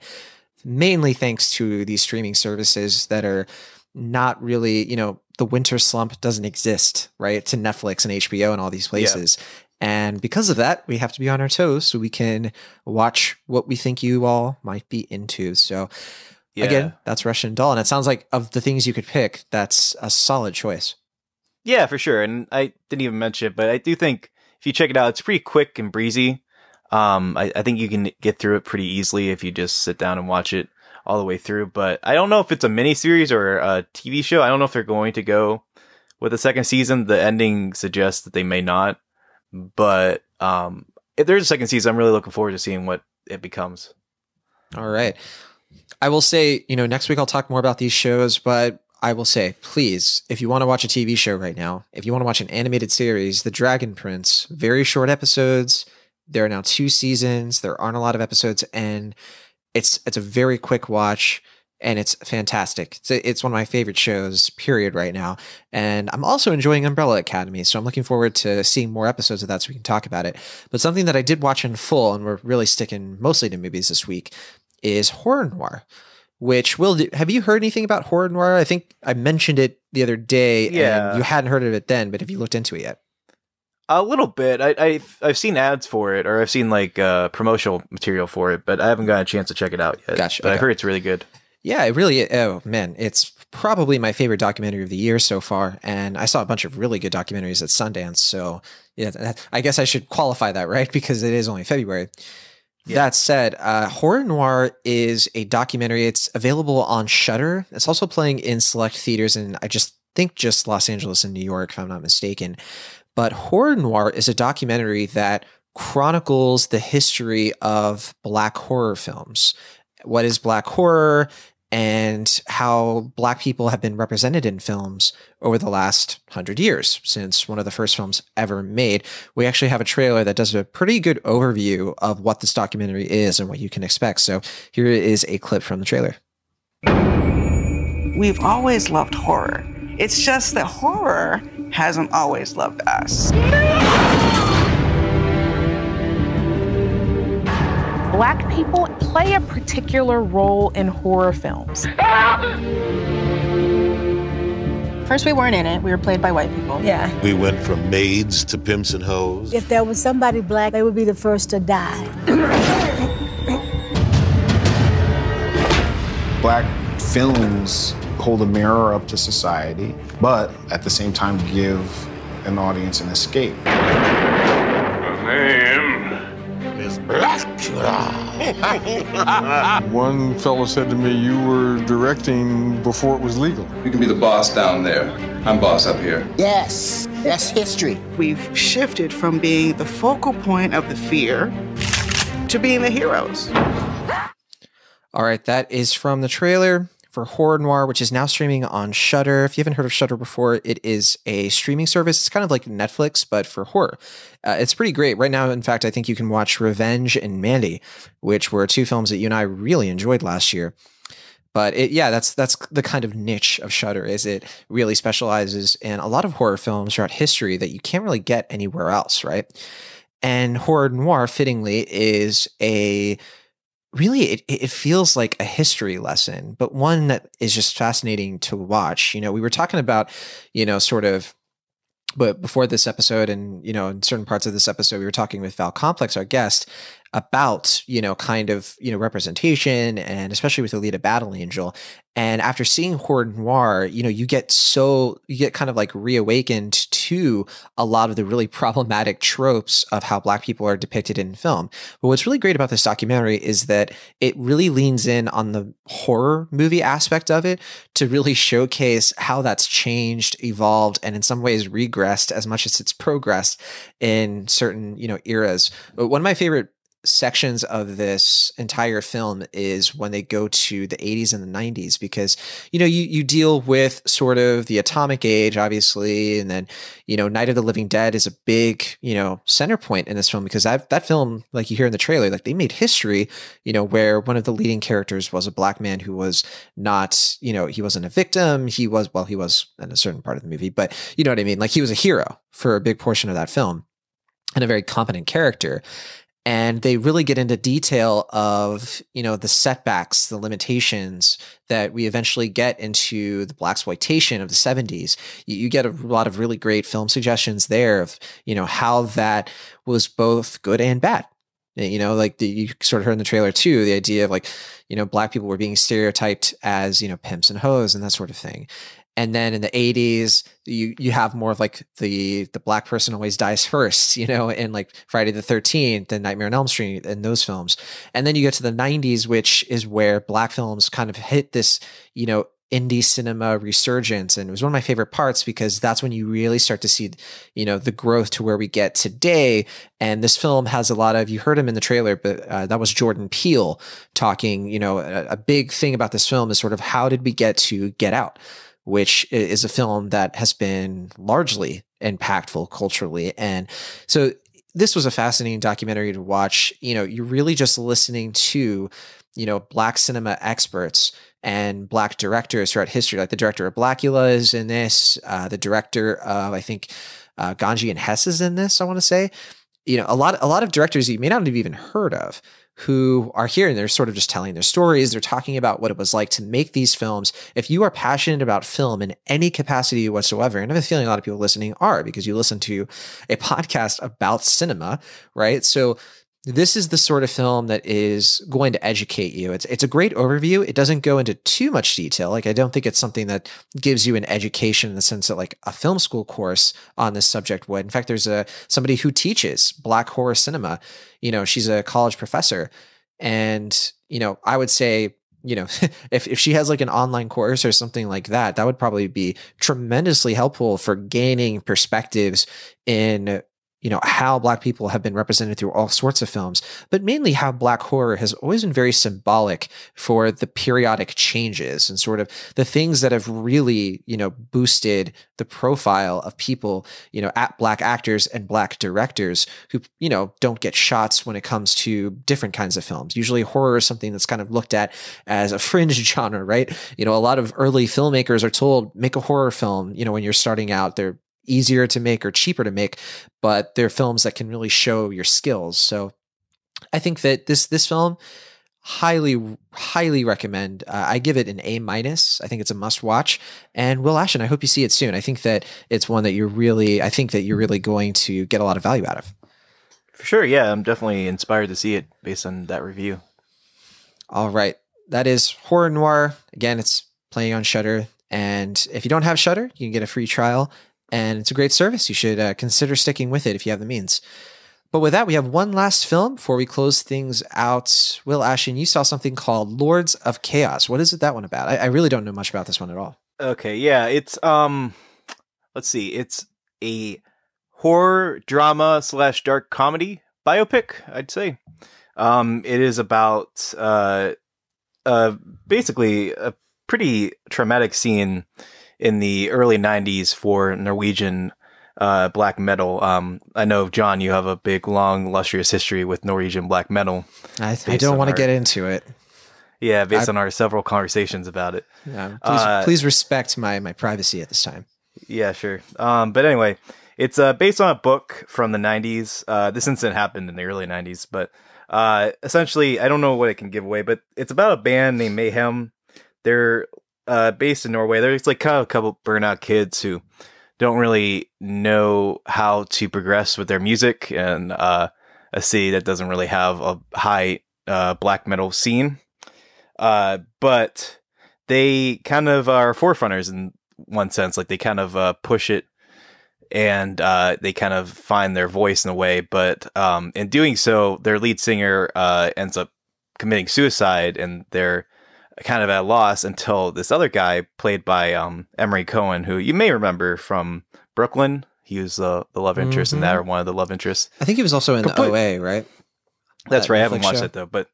mainly thanks to these streaming services that are not really you know the winter slump doesn't exist right to netflix and hbo and all these places and because of that we have to be on our toes so we can watch what we think you all might be into so Yeah. Again, that's Russian Doll, and it sounds like of the things you could pick, that's a solid choice. Yeah, for sure. And I didn't even mention it, but I do think if you check it out, it's pretty quick and breezy. Um, I, I think you can get through it pretty easily if you just sit down and watch it all the way through. But I don't know if it's a mini series or a TV show. I don't know if they're going to go with a second season. The ending suggests that they may not. But um, if there's a second season, I'm really looking forward to seeing what it becomes. All right. I will say, you know, next week I'll talk more about these shows, but I will say, please, if you want to watch a TV show right now, if you want to watch an animated series, The Dragon Prince, very short episodes. There are now two seasons. There aren't a lot of episodes, and it's it's a very quick watch. and it's fantastic. It's, it's one of my favorite shows, period, right now. And I'm also enjoying Umbrella Academy, so I'm looking forward to seeing more episodes of that so we can talk about it. But something that I did watch in full, and we're really sticking mostly to movies this week, is Horror Noir. Which will have you heard anything about horror noir? I think I mentioned it the other day, Yeah. and you hadn't heard of it then. But have you looked into it yet? A little bit. I, I've I've seen ads for it, or I've seen like uh, promotional material for it, but I haven't gotten a chance to check it out yet. Gotcha, But I okay. heard it's really good. Yeah, it really. Oh man, it's probably my favorite documentary of the year so far, and I saw a bunch of really good documentaries at Sundance. So yeah, I guess I should qualify that right because it is only February. That said, uh, Horror Noir is a documentary. It's available on Shudder. It's also playing in select theaters, and I just think just Los Angeles and New York, if I'm not mistaken. But Horror Noir is a documentary that chronicles the history of black horror films. What is black horror and how black people have been represented in films over the last hundred years since one of the first films ever made. We actually have a trailer that does a pretty good overview of what this documentary is and what you can expect. So here is a clip from the trailer. We've always loved horror. It's just that horror hasn't always loved us. Black people play a particular role in horror films. First, we weren't in it. We were played by white people. Yeah. We went from maids to pimps and hoes. If there was somebody black, they would be the first to die. Black films hold a mirror up to society, but at the same time give an audience an escape. name is Blackula. One fellow said to me, You were directing before it was legal. You can be the boss down there. I'm boss up here. Yes, that's history. We've shifted from being the focal point of the fear to being the heroes. All right, that is from the trailer for Horror Noir, which is now streaming on Shudder. If you haven't heard of Shudder before, it is a streaming service. It's kind of like Netflix, but for horror. Uh, it's pretty great. Right now, in fact, I think you can watch Revenge and Mandy, which were two films that you and I really enjoyed last year. But it, yeah, that's that's the kind of niche of Shudder. Is it really specializes in a lot of horror films throughout history that you can't really get anywhere else, right? And horror noir, fittingly, is a really it, it feels like a history lesson but one that is just fascinating to watch. You know we were talking about you know sort of but before this episode and you know in certain parts of this episode we were talking with val complex our guest about you know kind of you know representation and especially with Alita Battle Angel. And after seeing Horror Noir you know you get so you get kind of like reawakened to a lot of the really problematic tropes of how black people are depicted in film. But what's really great about this documentary is that it really leans in on the horror movie aspect of it to really showcase how that's changed evolved and in some ways regressed as much as it's progressed in certain you know eras. But one of my favorite sections of this entire film is when they go to the 80s and the 90s because you know you you deal with sort of the atomic age obviously and then you know Night of the Living Dead is a big you know center point in this film because that that film like you hear in the trailer like they made history you know where one of the leading characters was a black man who was not you know he wasn't a victim he was well he was in a certain part of the movie but you know what I mean? Like he was a hero for a big portion of that film and a very competent character and they really get into detail of you know the setbacks the limitations that we eventually get into the blaxploitation of the 70s you, you get a lot of really great film suggestions there of you know how that was both good and bad. Eh, you know like the, you sort of heard in the trailer too the idea of like you know black people were being stereotyped as you know pimps and hoes and that sort of thing and then in the 80s you you have more of like the the black person always dies first you know in like friday the 13th and nightmare on elm street and those films. And then you get to the 90s which is where black films kind of hit this you know indie cinema resurgence. And it was one of my favorite parts because that's when you really start to see you know the growth to where we get today. And this film has a lot of you heard him in the trailer but uh, that was jordan peele talking you know a, a big thing about this film is sort of how did we get to get out which is a film that has been largely impactful culturally. And so this was a fascinating documentary to watch. You know, you're really just listening to, you know, black cinema experts and black directors throughout history. Like the director of Blackula is in this, uh, the director of I think uh, Ganja and Hess is in this. I want to say, you know, a lot a lot of directors you may not have even heard of who are here and they're sort of just telling their stories. They're talking about what it was like to make these films. If you are passionate about film in any capacity whatsoever, and I have a feeling a lot of people listening are because you listen to a podcast about cinema, right? So this is the sort of film that is going to educate you. It's it's a great overview. It doesn't go into too much detail. Like I don't think it's something that gives you an education in the sense that like a film school course on this subject would. In fact, there's a somebody who teaches black horror cinema. You know, she's a college professor, and you know, I would say you know, if, if she has like an online course or something like that, that would probably be tremendously helpful for gaining perspectives in you know how black people have been represented through all sorts of films but mainly how black horror has always been very symbolic for the periodic changes and sort of the things that have really you know boosted the profile of people you know at black actors and black directors who you know don't get shots when it comes to different kinds of films. Usually horror is something that's kind of looked at as a fringe genre right? You know a lot of early filmmakers are told make a horror film you know when you're starting out they're easier to make or cheaper to make, but they're films that can really show your skills. So I think that this this film highly highly recommend uh, i give it an a minus. I think it's a must watch. And will ashton i hope you see it soon. I think that it's one that you're really i think that you're really going to get a lot of value out of. For sure, yeah, I'm definitely inspired to see it based on that review. all right. That is horror noir. Again it's playing on shudder and if you don't have shudder you can get a free trial and it's a great service you should uh, consider sticking with it if you have the means but with that, we have one last film before we close things out. Will Ashton, you saw something called Lords of Chaos. What is it that one about? I, I really don't know much about this one at all. Okay, yeah, it's um, let's see, it's a horror drama slash dark comedy biopic. I'd say. Um, it is about uh, uh, basically a pretty traumatic scene in the early '90s for Norwegian uh, black metal. Um, I know, John, you have a big, long, illustrious history with Norwegian black metal. I, I don't want to get into it. Yeah, based I- on our several conversations about it. Yeah, please, Uh, please respect my my privacy at this time. Yeah, sure. Um, but anyway, it's uh, based on a book from the 90s. Uh, this incident happened in the early 90s, but uh, essentially, I don't know what it can give away, but it's about a band named Mayhem. They're uh, based in Norway. They're like kind of a couple burnout kids who don't really know how to progress with their music and uh, a city that doesn't really have a high uh, black metal scene. Uh, but they kind of are forerunners in one sense. Like they kind of uh, push it and uh, they kind of find their voice in a way. But um, in doing so, their lead singer uh, ends up committing suicide and they're kind of at a loss until this other guy, played by um, Emory Cohen, who you may remember from Brooklyn. He was uh, the love interest in that, or one of the love interests. I think he was also in the OA, right? That's That right. I haven't watched show. it though, but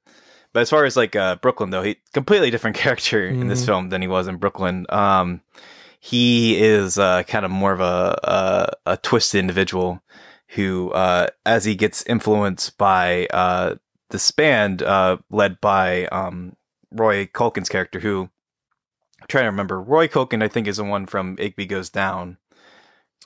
but as far as like uh, Brooklyn though, he completely different character in this Mhm. film than he was in Brooklyn. Um, he is uh, kind of more of a, a a twisted individual who, uh, as he gets influenced by uh, this band uh, led by um, Rory Culkin's character, who I'm trying to remember. Rory Culkin, I think, is the one from Igby Goes Down.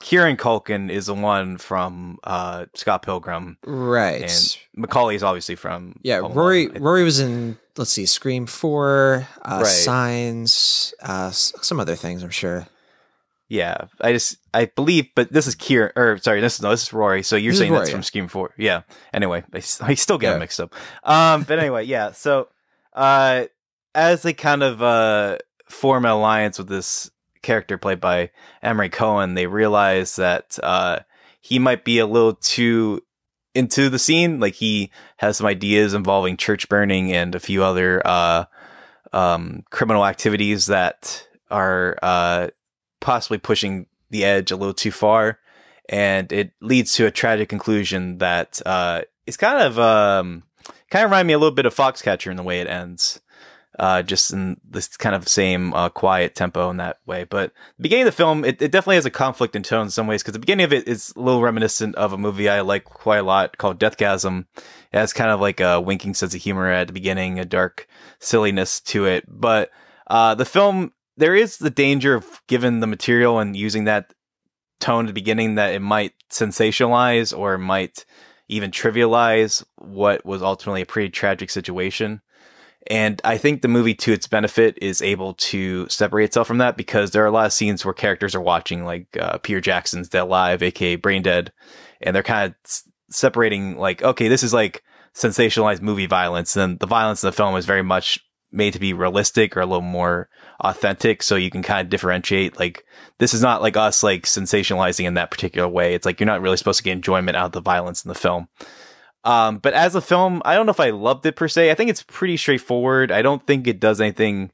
Kieran Culkin is the one from uh, Scott Pilgrim, Right. And Macaulay is obviously from Yeah, Home Rory. Alone. Rory was in. Let's see, Scream Four, uh, Right. Signs, uh, some other things. I'm sure. Yeah, I just I believe, but this is Kieran, or sorry, this is no, this is Rory. So you're This saying that's from Scream Four? Yeah. Anyway, I still get Yeah. them mixed up. Um, but anyway, yeah. So, uh, as they kind of uh form an alliance with this character played by Emory Cohen, they realize that uh he might be a little too into the scene. Like he has some ideas involving church burning and a few other uh um criminal activities that are uh possibly pushing the edge a little too far and it leads to a tragic conclusion that uh it's kind of um kind of remind me a little bit of Foxcatcher in the way it ends. Uh, just in this kind of same uh, quiet tempo in that way. But the beginning of the film, it, it definitely has a conflict in tone in some ways because the beginning of it is a little reminiscent of a movie I like quite a lot called Deathgasm. It has kind of like a winking sense of humor at the beginning, a dark silliness to it. But Uh, the film there is the danger of given the material and using that tone at the beginning that it might sensationalize or might even trivialize what was ultimately a pretty tragic situation. And I think the movie, to its benefit, is able to separate itself from that because there are a lot of scenes where characters are watching, like uh, Peter Jackson's Dead Alive, aka Brain Dead, and they're kind of s- separating, like, okay, this is like sensationalized movie violence, and the violence in the film is very much made to be realistic or a little more authentic, so you can kind of differentiate. Like, this is not like us like sensationalizing in that particular way. It's like you're not really supposed to get enjoyment out of the violence in the film. Um, but as a film, I don't know if I loved it per se. I think it's pretty straightforward. I don't think it does anything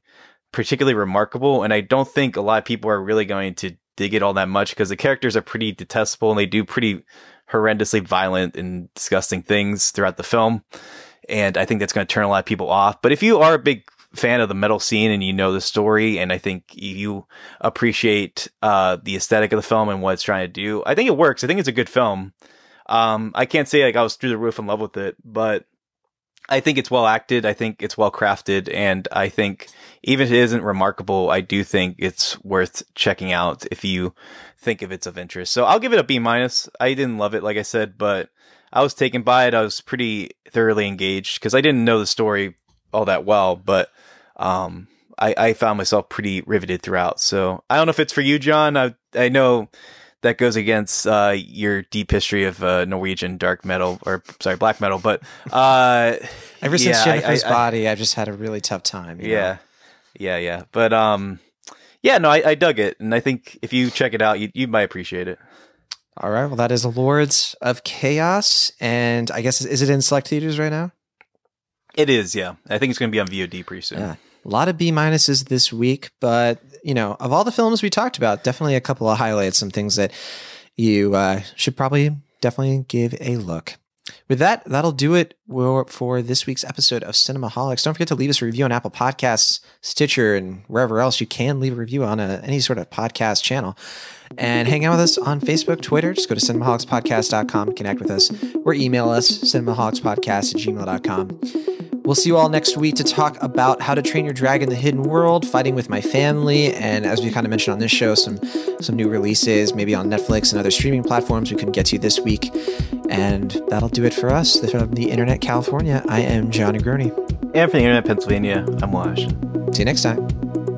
particularly remarkable, and I don't think a lot of people are really going to dig it all that much because the characters are pretty detestable and they do pretty horrendously violent and disgusting things throughout the film. And I think that's going to turn a lot of people off. But if you are a big fan of the metal scene and you know the story, and I think you appreciate uh, the aesthetic of the film and what it's trying to do, I think it works. I think it's a good film. Um, I can't say like I was through the roof in love with it, but I think it's well acted. I think it's well crafted, and I think even if it isn't remarkable, I do think it's worth checking out if you think if it's of interest. So I'll give it a B minus. I didn't love it, like I said, but I was taken by it. I was pretty thoroughly engaged because I didn't know the story all that well, but um, I, I found myself pretty riveted throughout. So I don't know if it's for you, John. I I know that goes against uh, your deep history of uh, Norwegian dark metal or sorry black metal, but uh, Ever since yeah, Jennifer's I- I- body, I've just had a really tough time. you know? yeah, yeah, yeah. But um, yeah, no, I, I dug it, and I think if you check it out, you you might appreciate it. All right. Well, that is Lords of Chaos, and I guess is it in select theaters right now? It is, yeah. I think it's going to be on VOD pretty soon. Yeah. A lot of B minuses this week, but you know, of all the films we talked about, definitely a couple of highlights, some things that you uh, should probably definitely give a look. With that, that'll do it for this week's episode of Cinemaholics. Don't forget to leave us a review on Apple Podcasts, Stitcher, and wherever else you can leave a review on a, any sort of podcast channel. And hang out with us on Facebook, Twitter. Just go to cinemaholicspodcast.com, connect with us, or email us, cinemaholicspodcast at gmail.com. We'll see you all next week to talk about how to train your dragon the hidden world, fighting with my family, and as we kind of mentioned on this show, some some new releases, maybe on Netflix and other streaming platforms we can get to this week. And that'll do it for us from the Internet California. I am Jon Negroni. And from the Internet Pennsylvania, I'm Wash. See you next time.